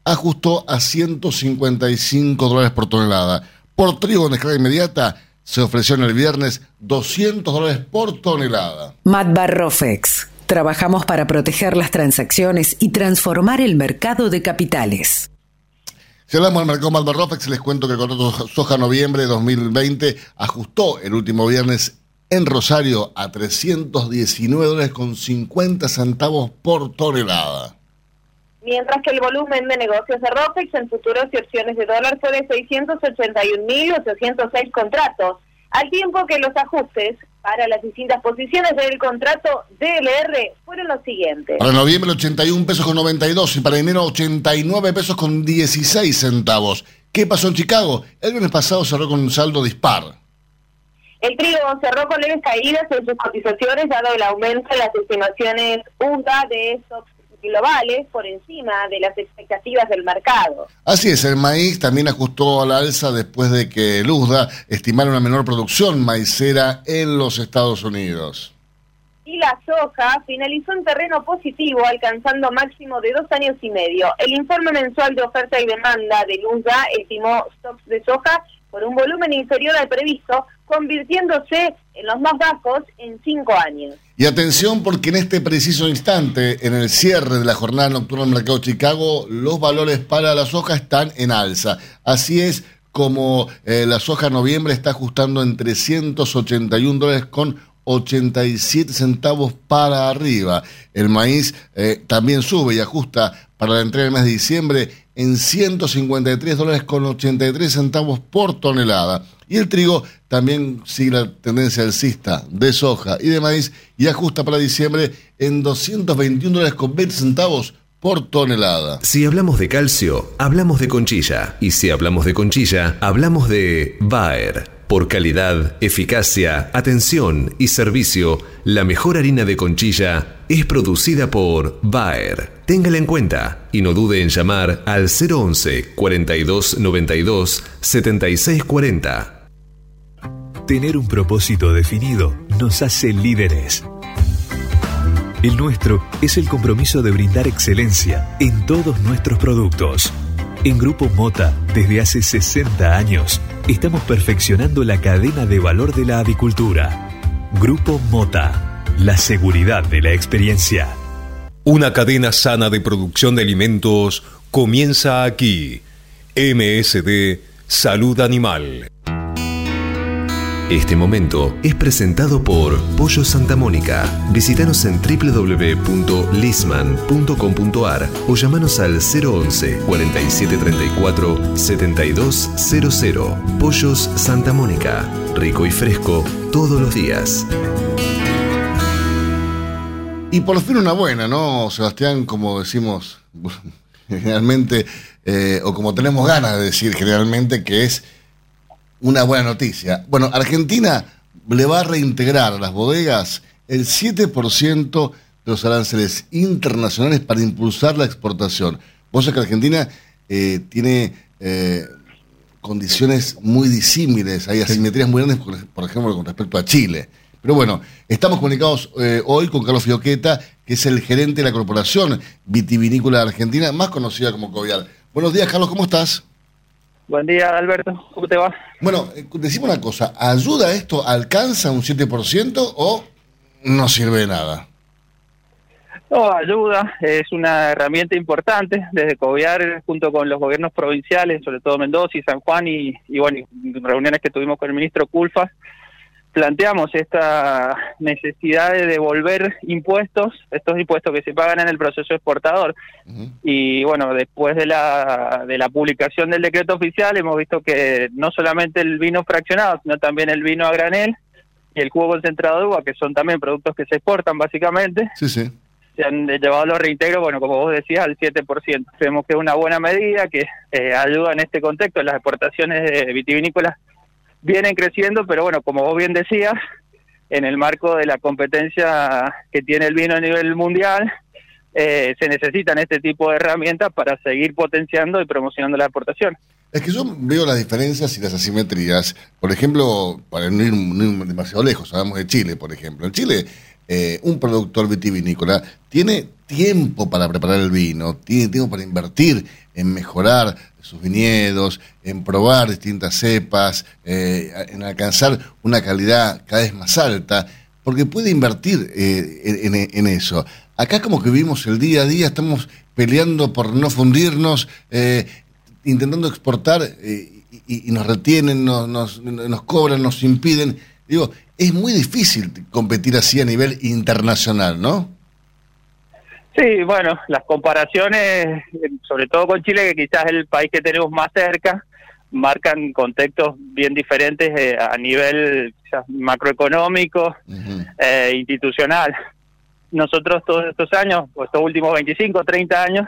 Speaker 2: ajustó a 155 dólares por tonelada. Por trigo en descarga inmediata se ofreció en el viernes 200 dólares por tonelada.
Speaker 11: Matbarrofex. Trabajamos para proteger las transacciones y transformar el mercado de capitales.
Speaker 2: Si hablamos del mercado Matbarrofex, les cuento que el contrato soja noviembre de 2020 ajustó el último viernes en Rosario a 319 dólares con 50 centavos por tonelada
Speaker 3: mientras que el volumen de negocios de ROPEX en futuros y opciones de dólar fue de 681.806 contratos, al tiempo que los ajustes para las distintas posiciones del contrato DLR fueron los siguientes.
Speaker 2: Para noviembre 81 pesos con 92 y para enero 89 pesos con 16 centavos. ¿Qué pasó en Chicago? El viernes pasado cerró con un saldo dispar.
Speaker 3: El trigo cerró con leves caídas en sus cotizaciones dado el aumento en las estimaciones UDA de estos globales por encima de las expectativas del mercado.
Speaker 2: Así es, el maíz también ajustó a la alza después de que el USDA estimara una menor producción maicera en los Estados Unidos.
Speaker 3: Y la soja finalizó en terreno positivo, alcanzando máximo de dos años y medio. El informe mensual de oferta y demanda del USDA estimó stocks de soja por un volumen inferior al previsto, convirtiéndose en los más bajos en cinco años.
Speaker 2: Y atención porque en este preciso instante, en el cierre de la jornada nocturna del mercado de Chicago, los valores para la soja están en alza. Así es como eh, la soja noviembre está ajustando en 381 dólares con 87 centavos para arriba. El maíz eh, también sube y ajusta para la entrega del mes de diciembre en 153 dólares con 83 centavos por tonelada. Y el trigo también sigue la tendencia alcista de soja y de maíz y ajusta para diciembre en 221 dólares con 20 centavos por tonelada.
Speaker 1: Si hablamos de calcio, hablamos de conchilla. Y si hablamos de conchilla, hablamos de Bayer. Por calidad, eficacia, atención y servicio, la mejor harina de conchilla es producida por Bayer. Téngala en cuenta y no dude en llamar al 011 42 92 76 40.
Speaker 12: Tener un propósito definido nos hace líderes. El nuestro es el compromiso de brindar excelencia en todos nuestros productos. En Grupo Mota, desde hace 60 años, estamos perfeccionando la cadena de valor de la avicultura. Grupo Mota, la seguridad de la experiencia.
Speaker 1: Una cadena sana de producción de alimentos comienza aquí. MSD Salud Animal. Este momento es presentado por Pollo Santa Mónica. Visítanos en www.lisman.com.ar o llamanos al 011 4734 7200. Pollos Santa Mónica. Rico y fresco todos los días.
Speaker 2: Y por fin una buena, ¿no, Sebastián? Como decimos generalmente, eh, o como tenemos ganas de decir generalmente, que es una buena noticia. Bueno, Argentina le va a reintegrar a las bodegas el 7% de los aranceles internacionales para impulsar la exportación. Vos sabés que Argentina eh, tiene eh, condiciones muy disímiles, hay asimetrías muy grandes, por, ejemplo, con respecto a Chile. Pero bueno, estamos comunicados eh, hoy con Carlos Fioqueta, que es el gerente de la Corporación Vitivinícola Argentina, más conocida como Covial. Buenos días, Carlos, ¿cómo estás?
Speaker 13: Buen día, Alberto. ¿Cómo te va?
Speaker 2: Bueno, eh, decimos una cosa. ¿Ayuda esto? ¿Alcanza un 7% o no sirve de nada?
Speaker 13: No, ayuda. Es una herramienta importante desde COVIAR junto con los gobiernos provinciales, sobre todo Mendoza y San Juan, y, y bueno, reuniones que tuvimos con el ministro Culfas planteamos esta necesidad de devolver impuestos, estos impuestos que se pagan en el proceso exportador. Y bueno, después de la, de la publicación del decreto oficial hemos visto que no solamente el vino fraccionado, sino también el vino a granel y el jugo concentrado de uva, que son también productos que se exportan básicamente, se han llevado los reintegros, bueno, como vos decías, al 7%. Creemos que es una buena medida que eh, ayuda en este contexto, las exportaciones de vitivinícolas vienen creciendo, pero bueno, como vos bien decías, en el marco de la competencia que tiene el vino a nivel mundial, eh, se necesitan este tipo de herramientas para seguir potenciando y promocionando la exportación.
Speaker 2: Es que yo veo las diferencias y las asimetrías. Por ejemplo, para no ir, no ir demasiado lejos, hablamos de Chile, por ejemplo. En Chile, eh, un productor vitivinícola tiene tiempo para preparar el vino, tiene tiempo para invertir en mejorar sus viñedos, en probar distintas cepas, eh, en alcanzar una calidad cada vez más alta, porque puede invertir eh, en, eso. Acá como que vivimos el día a día, estamos peleando por no fundirnos, eh, intentando exportar y, y nos retienen, nos, nos, nos cobran, nos impiden. Digo, es muy difícil competir así a nivel internacional, ¿no?
Speaker 13: Sí, bueno, las comparaciones, sobre todo con Chile, que quizás es el país que tenemos más cerca, marcan contextos bien diferentes eh, a nivel quizás macroeconómico, eh, institucional. Nosotros todos estos años, o estos últimos 25, 30 años,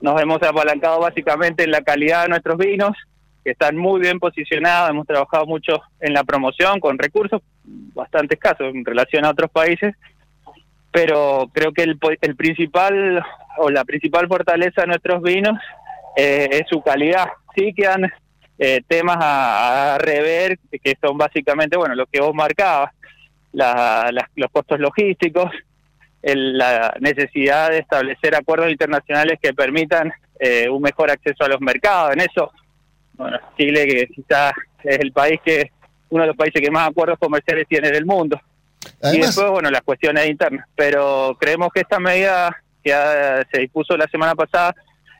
Speaker 13: nos hemos apalancado básicamente en la calidad de nuestros vinos, que están muy bien posicionados, hemos trabajado mucho en la promoción con recursos bastante escasos en relación a otros países, pero creo que el, el principal o la principal fortaleza de nuestros vinos eh, es su calidad. Sí quedan eh, temas a, rever, que son básicamente, bueno, lo que vos marcabas, la, los costos logísticos, el, la necesidad de establecer acuerdos internacionales que permitan eh, un mejor acceso a los mercados. En eso, bueno, Chile que quizás es el país que, uno de los países que más acuerdos comerciales tiene del mundo. Además, y después, bueno, las cuestiones internas. Pero creemos que esta medida que se dispuso la semana pasada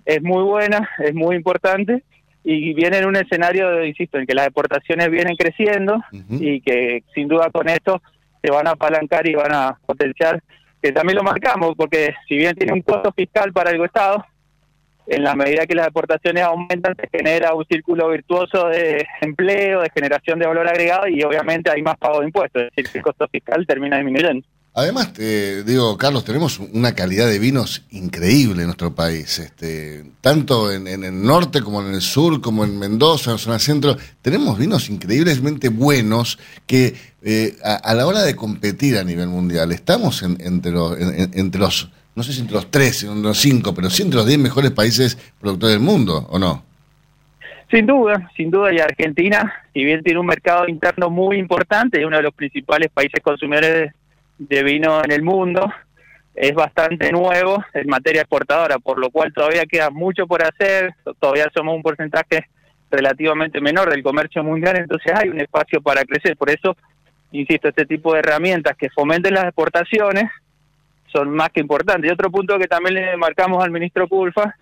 Speaker 13: es muy buena, es muy importante y viene en un escenario, insisto, en que las exportaciones vienen creciendo uh -huh. y que sin duda con esto se van a apalancar y van a potenciar, que también lo marcamos, porque si bien tiene un costo fiscal para el Estado, en la medida que las exportaciones aumentan se genera un círculo virtuoso de empleo, de generación de valor agregado y obviamente hay más pago de impuestos, es decir, que el costo fiscal termina disminuyendo.
Speaker 2: Además, eh, digo, Carlos, tenemos una calidad de vinos increíble en nuestro país, este, tanto en, en, el norte como en el sur, como en Mendoza, en la zona centro, tenemos vinos increíblemente buenos que eh, a, a, la hora de competir a nivel mundial estamos en, entre, los, en, entre los, no sé si entre los tres, entre los cinco, pero sí entre los diez mejores países productores del mundo, ¿o no?
Speaker 13: Sin duda, sin duda, y Argentina, si bien tiene un mercado interno muy importante, es uno de los principales países consumidores de vino en el mundo es bastante nuevo en materia exportadora, por lo cual todavía queda mucho por hacer, todavía somos un porcentaje relativamente menor del comercio mundial, entonces hay un espacio para crecer, por eso, insisto, este tipo de herramientas que fomenten las exportaciones son más que importantes. Y otro punto que también le marcamos al ministro Culfa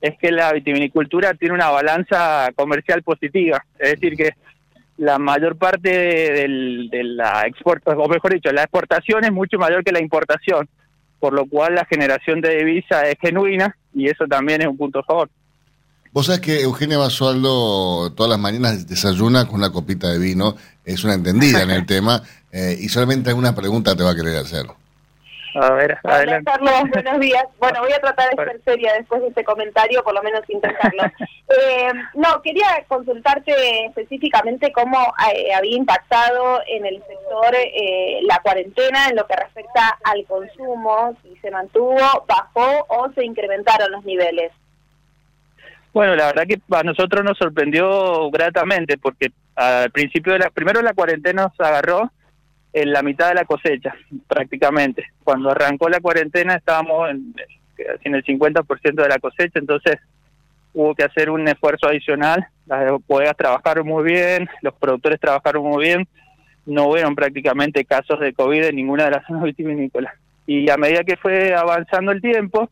Speaker 13: es que la vitivinicultura tiene una balanza comercial positiva, es decir, que la mayor parte de, de la exportación, o mejor dicho, la exportación es mucho mayor que la importación, por lo cual la generación de divisa es genuina y eso también es un punto a favor.
Speaker 2: Vos sabés que Eugenia Basualdo todas las mañanas desayuna con una copita de vino, es una entendida en el tema, eh, y solamente alguna pregunta te va a querer hacer.
Speaker 13: A ver, adelante.
Speaker 3: Carlos, buenos días. Bueno, voy a tratar de ser seria después de este comentario, por lo menos intentarlo. eh, no, quería consultarte específicamente cómo eh, había impactado en el sector eh, la cuarentena en lo que respecta al consumo, si se mantuvo, bajó o se incrementaron los niveles.
Speaker 13: Bueno, la verdad que a nosotros nos sorprendió gratamente porque al principio de la, primero la cuarentena nos agarró en la mitad de la cosecha, prácticamente. Cuando arrancó la cuarentena estábamos en, en el 50% de la cosecha, entonces hubo que hacer un esfuerzo adicional. Las bodegas trabajaron muy bien, los productores trabajaron muy bien, no hubieron prácticamente casos de COVID en ninguna de las zonas vitivinícolas. Y a medida que fue avanzando el tiempo,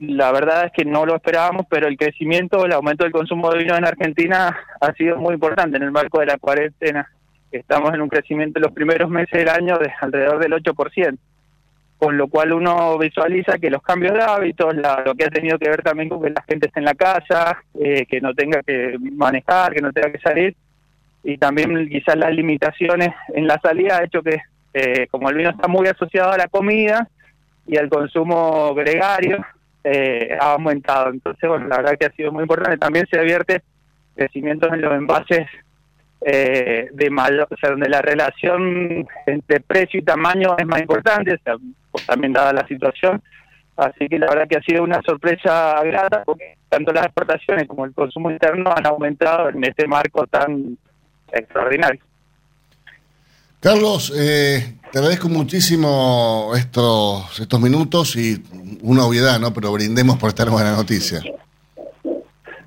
Speaker 13: la verdad es que no lo esperábamos, pero el crecimiento, el aumento del consumo de vino en Argentina ha sido muy importante en el marco de la cuarentena estamos en un crecimiento en los primeros meses del año de alrededor del 8%, con lo cual uno visualiza que los cambios de hábitos, la, lo que ha tenido que ver también con que la gente esté en la casa, eh, que no tenga que manejar, que no tenga que salir, y también quizás las limitaciones en la salida ha hecho que, eh, como el vino está muy asociado a la comida y al consumo gregario, eh, ha aumentado. Entonces, bueno, la verdad que ha sido muy importante. También se advierte crecimientos en los envases eh, de mayor, o sea, donde la relación entre precio y tamaño es más importante, o sea, pues, también dada la situación. Así que la verdad que ha sido una sorpresa grata porque tanto las exportaciones como el consumo interno han aumentado en este marco tan extraordinario.
Speaker 2: Carlos, eh, te agradezco muchísimo estos, estos minutos y una obviedad, ¿no? Pero brindemos por esta buena noticia.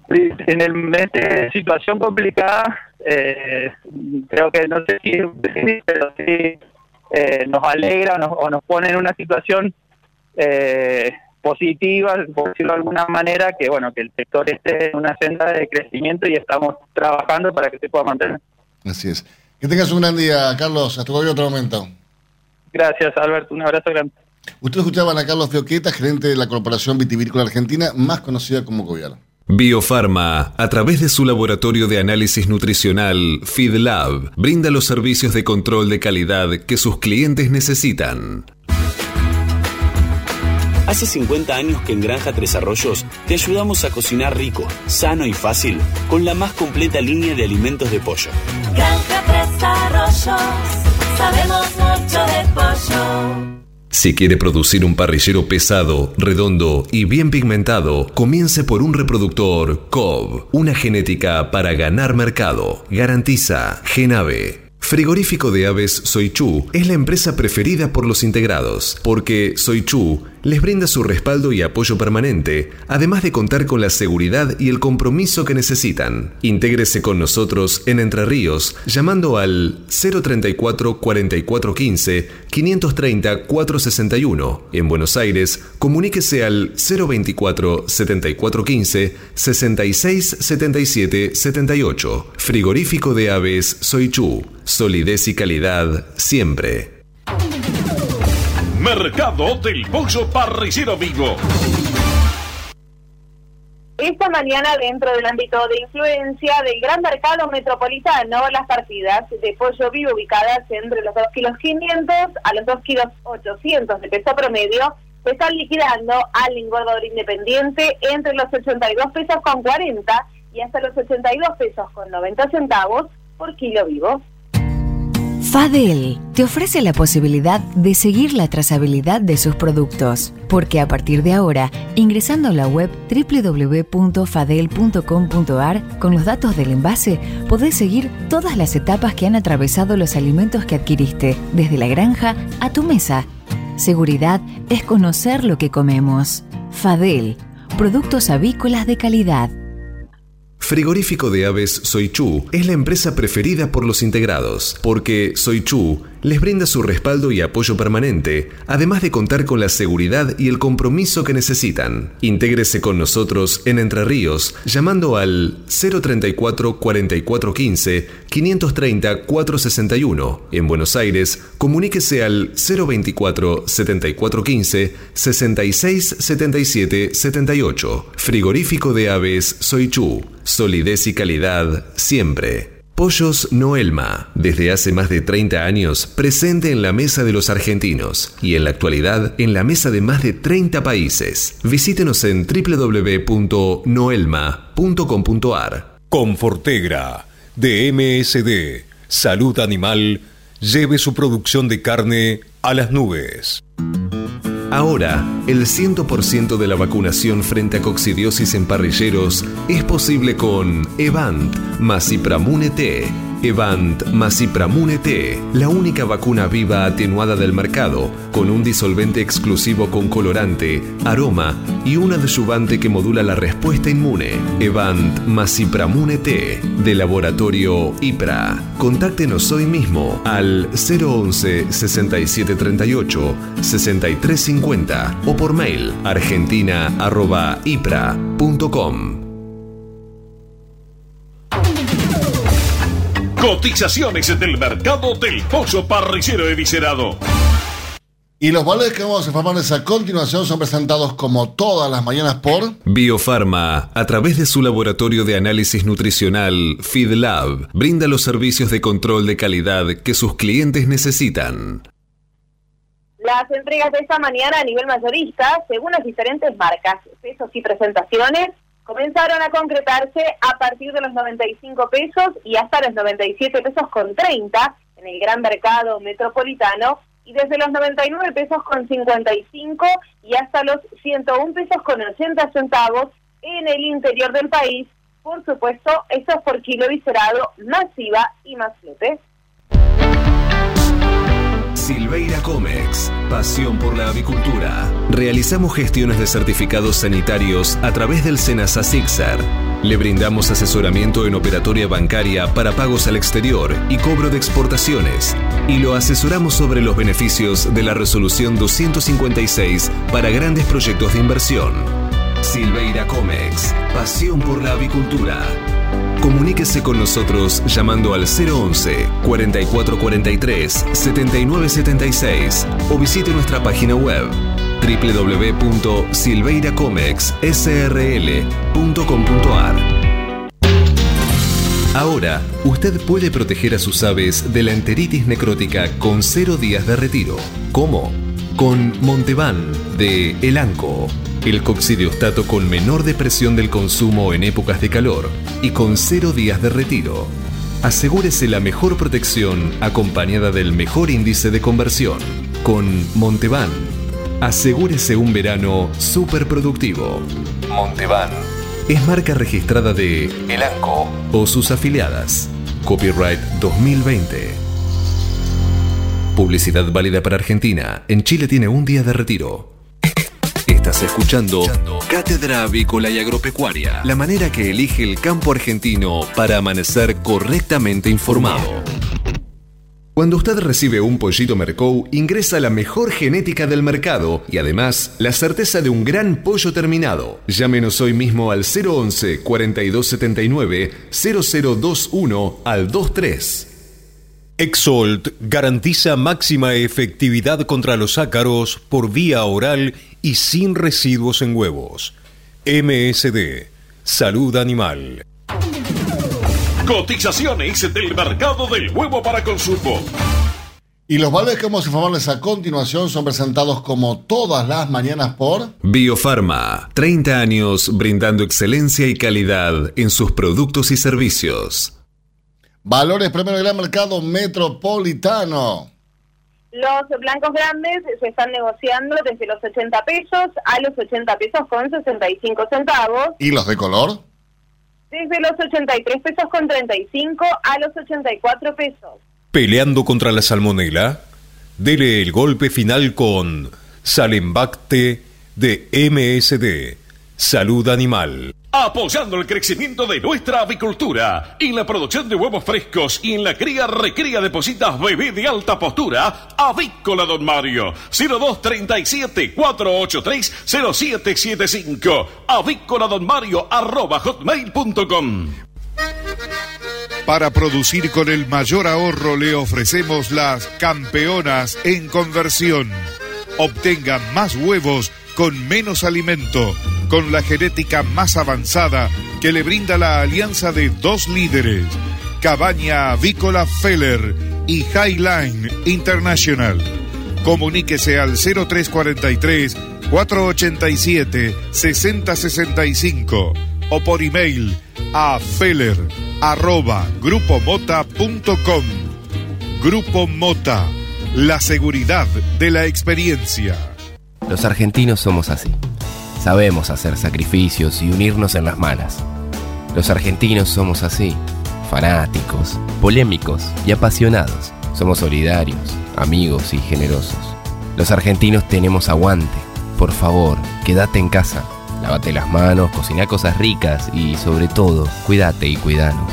Speaker 13: En, el, en esta situación complicada, eh, creo que no sé si, pero sí eh, nos alegra o nos pone en una situación eh, positiva, por decirlo de alguna manera, que bueno, que el sector esté en una senda de crecimiento y estamos trabajando para que se pueda mantener.
Speaker 2: Así es. Que tengas un gran día, Carlos. Hasta cualquier otro momento.
Speaker 13: Gracias, Alberto. Un abrazo grande.
Speaker 2: Ustedes escuchaban a Carlos Fioqueta, gerente de la Corporación Vitivícola Argentina, más conocida como Gobierno.
Speaker 1: Biofarma, a través de su laboratorio de análisis nutricional, FeedLab, brinda los servicios de control de calidad que sus clientes necesitan.
Speaker 8: Hace 50 años que en Granja Tres Arroyos te ayudamos a cocinar rico, sano y fácil con la más completa línea de alimentos de pollo.
Speaker 9: Granja Tres Arroyos, sabemos mucho de pollo.
Speaker 1: Si quiere producir un parrillero pesado, redondo y bien pigmentado, comience por un reproductor COB, una genética para ganar mercado. Garantiza Genave. Frigorífico de Aves Soichu es la empresa preferida por los integrados, porque Soichu les brinda su respaldo y apoyo permanente, además de contar con la seguridad y el compromiso que necesitan. Intégrese con nosotros en Entre Ríos llamando al 034 4415 530 461. En Buenos Aires, comuníquese al 024 7415 66 77 78. Frigorífico de Aves Soichu. Solidez y calidad siempre.
Speaker 7: Mercado del Pollo Parrillero Vivo.
Speaker 3: Esta mañana, dentro del ámbito de influencia del gran mercado metropolitano, las partidas de pollo vivo ubicadas entre los 2 kilos 500 a los 2 kilos 800 de peso promedio se están liquidando al engordador independiente entre los 82 pesos con 40 y hasta los 82 pesos con 90 centavos por kilo vivo.
Speaker 14: Fadel te ofrece la posibilidad de seguir la trazabilidad de sus productos, porque a partir de ahora, ingresando a la web www.fadel.com.ar con los datos del envase, podés seguir todas las etapas que han atravesado los alimentos que adquiriste, desde la granja a tu mesa. Seguridad es conocer lo que comemos. Fadel, productos avícolas de calidad.
Speaker 1: Frigorífico de Aves Soichu es la empresa preferida por los integrados, porque Soichu les brinda su respaldo y apoyo permanente, además de contar con la seguridad y el compromiso que necesitan. Intégrese con nosotros en Entre Ríos llamando al 034 4415 530 461. En Buenos Aires, comuníquese al 024 7415 66 77 78. Frigorífico de Aves Soichu. Solidez y calidad siempre. Pollos Noelma, desde hace más de 30 años presente en la mesa de los argentinos y en la actualidad en la mesa de más de 30 países. Visítenos en www.noelma.com.ar.
Speaker 15: Confortegra, de MSD, Salud Animal, lleve su producción de carne a las nubes.
Speaker 1: Ahora, el 100% de la vacunación frente a coccidiosis en parrilleros es posible con Evant Masipramune T. Evant Masipramune T, la única vacuna viva atenuada del mercado, con un disolvente exclusivo con colorante, aroma y un adyuvante que modula la respuesta inmune. Evant Masipramune T, de laboratorio IPRA. Contáctenos hoy mismo al 011 6738 6350 o por mail argentina.ipra.com.
Speaker 7: Cotizaciones del mercado del pollo parrillero eviscerado.
Speaker 2: Y los valores que vamos a informarles a continuación son presentados como todas las mañanas por
Speaker 1: Biofarma, a través de su laboratorio de análisis nutricional, FeedLab, brinda los servicios de control de calidad que sus clientes necesitan.
Speaker 3: Las entregas de esta mañana a nivel mayorista, según las diferentes marcas, pesos y presentaciones, comenzaron a concretarse a partir de los 95 pesos y hasta los 97 pesos con 30 en el gran mercado metropolitano y desde los 99 pesos con 55 y hasta los 101 pesos con 80 centavos en el interior del país. Por supuesto, eso es por kilo viscerado, masiva y más flete.
Speaker 1: Silveira Comex, pasión por la avicultura. Realizamos gestiones de certificados sanitarios a través del Senasa Sixar. Le brindamos asesoramiento en operatoria bancaria para pagos al exterior y cobro de exportaciones. Y lo asesoramos sobre los beneficios de la resolución 256 para grandes proyectos de inversión. Silveira Comex, pasión por la avicultura. Comuníquese con nosotros llamando al 011 4443 7976 o visite nuestra página web www.silveiracomexsrl.com.ar. Ahora, usted puede proteger a sus aves de la enteritis necrótica con cero días de retiro. ¿Cómo? Con Montevan de Elanco, el coccidiostato con menor depresión del consumo en épocas de calor y con cero días de retiro. Asegúrese la mejor protección acompañada del mejor índice de conversión. Con Montevan, asegúrese un verano súper productivo. Montevan es marca registrada de Elanco o sus afiliadas. Copyright 2020. Publicidad válida para Argentina. En Chile tiene un día de retiro. Estás escuchando Cátedra Avícola y Agropecuaria, la manera que elige el campo argentino para amanecer correctamente informado. Cuando usted recibe un pollito Mercou, ingresa la mejor genética del mercado y además la certeza de un gran pollo terminado. Llámenos hoy mismo al 011 4279 0021 al 23.
Speaker 15: Exolt garantiza máxima efectividad contra los ácaros por vía oral y sin residuos en huevos. MSD, Salud Animal.
Speaker 7: Cotizaciones del mercado del huevo para consumo.
Speaker 2: Y los valores que vamos a informarles a continuación son presentados como todas las mañanas por
Speaker 1: Biofarma, 30 años brindando excelencia y calidad en sus productos y servicios.
Speaker 2: Valores Primero Gran Mercado Metropolitano.
Speaker 3: Los blancos grandes se están negociando desde los 80 pesos a los 80 pesos con 65 centavos.
Speaker 2: ¿Y los de color?
Speaker 3: Desde los 83 pesos con 35 a los 84 pesos.
Speaker 15: Peleando contra la salmonela, dele el golpe final con Salembacte de MSD, Salud Animal.
Speaker 7: Apoyando el crecimiento de nuestra avicultura en la producción de huevos frescos y en la cría recría de positas bebé de alta postura, Avícola Don Mario, 0237 483 0775, avícola don Mario arroba hotmail.com.
Speaker 16: Para producir con el mayor ahorro le ofrecemos las campeonas en conversión. Obtenga más huevos con menos alimento, con la genética más avanzada que le brinda la alianza de dos líderes, Cabaña Avícola Feller y Highline International. Comuníquese al 0343 487 6065 o por email a feller arroba grupomota.com. Grupo Mota, la seguridad de la experiencia.
Speaker 17: Los argentinos somos así. Sabemos hacer sacrificios y unirnos en las malas. Los argentinos somos así. Fanáticos, polémicos y apasionados. Somos solidarios, amigos y generosos. Los argentinos tenemos aguante. Por favor, quédate en casa. Lávate las manos, cocina cosas ricas y sobre todo, cuídate y cuidanos.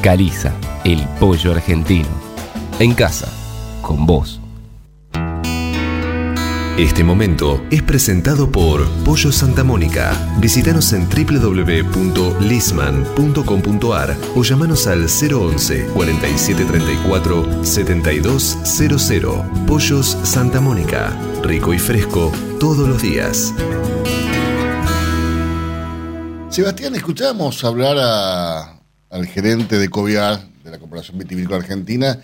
Speaker 17: Caliza, el pollo argentino. En casa, con vos.
Speaker 1: Este momento es presentado por Pollo Santa Mónica. Visítanos en www.lisman.com.ar o llamanos al 011 4734 7200. Pollos Santa Mónica. Rico y fresco todos los días.
Speaker 2: Sebastián, escuchamos hablar al gerente de Coviar, de la Corporación Vitivinícola Argentina,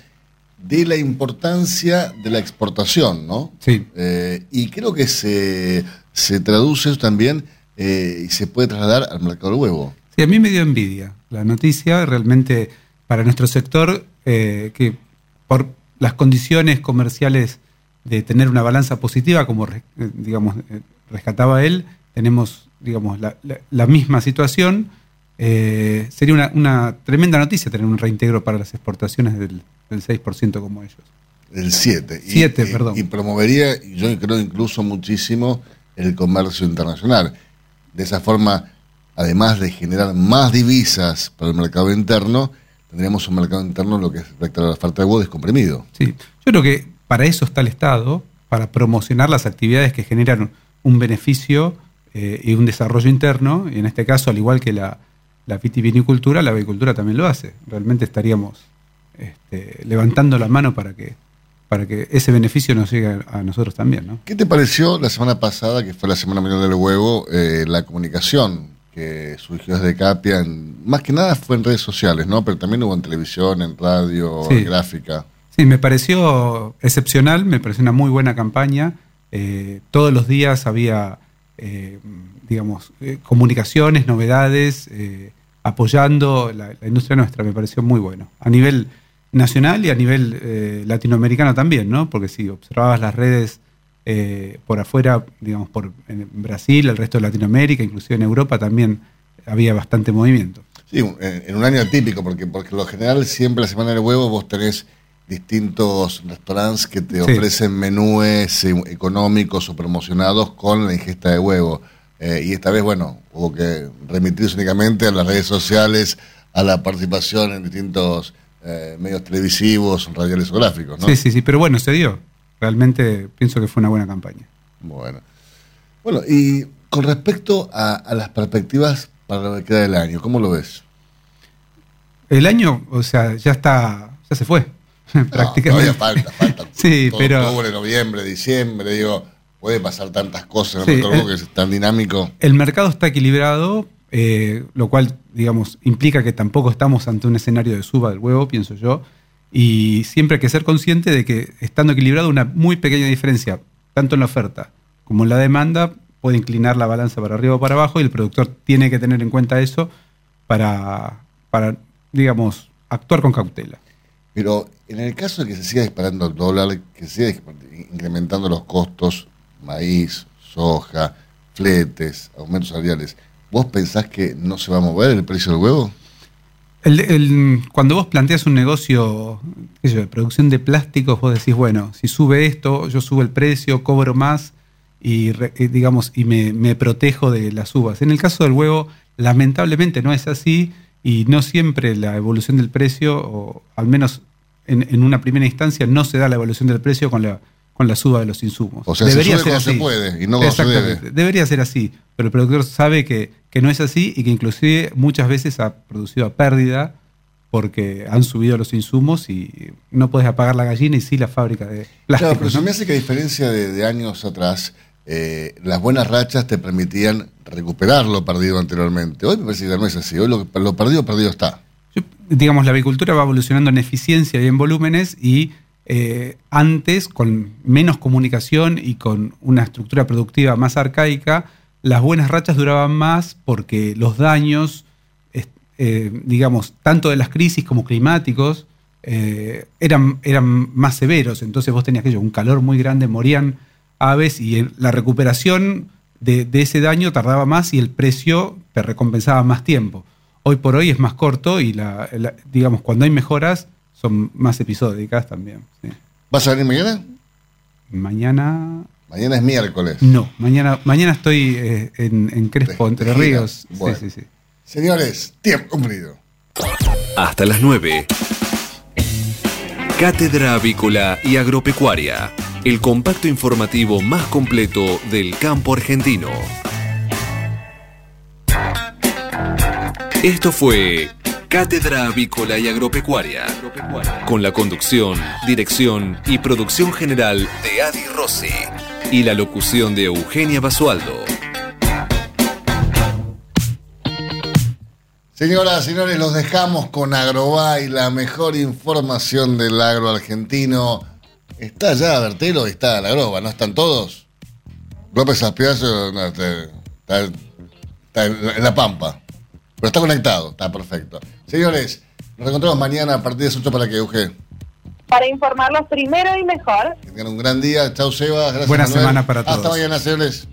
Speaker 2: de la importancia de la exportación, ¿no?
Speaker 4: Sí.
Speaker 2: Eh, y creo que se, se traduce eso también eh, y se puede trasladar al mercado del huevo.
Speaker 4: Sí, a mí me dio envidia la noticia, realmente para nuestro sector, eh, que por las condiciones comerciales de tener una balanza positiva, como digamos rescataba él, tenemos digamos la, la- la misma situación. Eh, sería una, una tremenda noticia tener un reintegro para las exportaciones del, del 6% como ellos.
Speaker 2: El 7.
Speaker 4: Siete, perdón.
Speaker 2: Y promovería, y yo creo incluso muchísimo, el comercio internacional. De esa forma, además de generar más divisas para el mercado interno, tendríamos un mercado interno lo que respecta a la oferta de huevo descomprimido.
Speaker 4: Sí, yo creo que para eso está el Estado, para promocionar las actividades que generan un beneficio eh, y un desarrollo interno, y en este caso, al igual que la, la vitivinicultura, la avicultura también lo hace. Realmente estaríamos este, levantando la mano para que, para que ese beneficio nos llegue a, nosotros también. ¿no?
Speaker 2: ¿Qué te pareció la semana pasada, que fue la Semana Mundial del Huevo, eh, la comunicación que surgió desde Capia? en- más que nada fue en redes sociales, ¿no? Pero también hubo en televisión, en radio,
Speaker 4: Sí.
Speaker 2: en gráfica.
Speaker 4: Sí, me pareció excepcional, me pareció una muy buena campaña. Eh, todos los días había, eh, digamos, eh, comunicaciones, novedades, eh, apoyando la, la industria nuestra, me pareció muy bueno. A nivel nacional y a nivel eh, latinoamericano también, ¿no? Porque si observabas las redes por afuera, digamos, por en Brasil, el resto de Latinoamérica, inclusive en Europa también había bastante movimiento.
Speaker 2: Sí, en, en un año atípico, porque porque lo general siempre la Semana del Huevo vos tenés distintos restaurantes que te
Speaker 4: Sí.
Speaker 2: ofrecen menúes eh, económicos o promocionados con la ingesta de huevo. Eh, y esta vez, bueno, hubo que remitirse únicamente a las redes sociales, a la participación en distintos eh, medios televisivos, radiales o gráficos, ¿no?
Speaker 4: Sí, sí, sí, pero bueno, se dio. Realmente pienso que fue una buena campaña.
Speaker 2: Bueno. Bueno, y con respecto a, a las perspectivas para lo que queda del año, ¿cómo lo ves?
Speaker 4: El año, o sea, ya está, ya se fue. prácticamente.
Speaker 2: todavía falta, falta.
Speaker 4: Sí,
Speaker 2: todo
Speaker 4: pero
Speaker 2: Octubre, noviembre, diciembre, digo, puede pasar tantas cosas en
Speaker 4: Sí,
Speaker 2: el que es tan dinámico.
Speaker 4: el mercado está equilibrado, eh, lo cual, digamos, implica que tampoco estamos ante un escenario de suba del huevo, pienso yo. Y siempre hay que ser consciente de que estando equilibrado, una muy pequeña diferencia, tanto en la oferta como en la demanda, puede inclinar la balanza para arriba o para abajo y el productor tiene que tener en cuenta eso para, para digamos, actuar con cautela.
Speaker 2: Pero en el caso de que se siga disparando el dólar, que se siga incrementando los costos, maíz, soja, fletes, aumentos salariales, ¿vos pensás que no se va a mover el precio del huevo?
Speaker 4: El- cuando vos planteas un negocio qué sé yo, de producción de plásticos, vos decís, bueno, si sube esto, yo subo el precio, cobro más y, digamos, y me, me protejo de las uvas. En el caso del huevo, lamentablemente no es así y no siempre la evolución del precio, o al menos en, en una primera instancia, no se da la evolución del precio con la, con la suba de los insumos.
Speaker 2: O sea, se sube cuando se puede y no se debe.
Speaker 4: Debería ser así, pero el productor sabe que, que no es así y que inclusive muchas veces ha producido a pérdida porque han subido los insumos y no puedes apagar la gallina y sí la fábrica de
Speaker 2: Claro,
Speaker 4: plásticos.
Speaker 2: pero se me hace que a diferencia de, de años atrás, eh, las buenas rachas te permitían recuperar lo perdido anteriormente. Hoy me parece que no es así. Hoy lo, lo perdido, perdido está.
Speaker 4: digamos, la avicultura va evolucionando en eficiencia y en volúmenes y eh, antes, con menos comunicación y con una estructura productiva más arcaica, las buenas rachas duraban más porque los daños, eh, digamos, tanto de las crisis como climáticos, eh, eran, eran más severos. Entonces vos tenías aquello, un calor muy grande, morían aves y la recuperación de, ese daño tardaba más y el precio te recompensaba más tiempo. Hoy por hoy es más corto y, la- digamos, cuando hay mejoras son más episódicas también. sí.
Speaker 2: ¿Vas a venir mañana?
Speaker 4: Mañana...
Speaker 2: Mañana es miércoles.
Speaker 4: No, mañana, mañana estoy eh, en, en Crespo, Entre. Ríos. Sí,
Speaker 2: Bueno.
Speaker 4: sí, sí.
Speaker 2: Señores, tiempo cumplido.
Speaker 1: Hasta las 9. Cátedra Avícola y Agropecuaria. El compacto informativo más completo del campo argentino. Esto fue Cátedra Avícola y Agropecuaria. Con la conducción, dirección y producción general de Adi Rossi. Y la locución de Eugenia Basualdo.
Speaker 2: Señoras, señores, los dejamos con Agrobay, la mejor información del agro argentino. Está ya Bertelo y está la Agroba, ¿no están todos? López Aspiazo no, está, en La Pampa. Pero está conectado, está perfecto. Señores, nos encontramos mañana a partir de las 8 para que Euge.
Speaker 3: Para informarlos primero y mejor.
Speaker 2: Que tengan un gran día. Chau, Seba. Gracias,
Speaker 4: Buena
Speaker 2: Manuel.
Speaker 4: semana para
Speaker 2: Hasta
Speaker 4: todos.
Speaker 2: mañana, señores.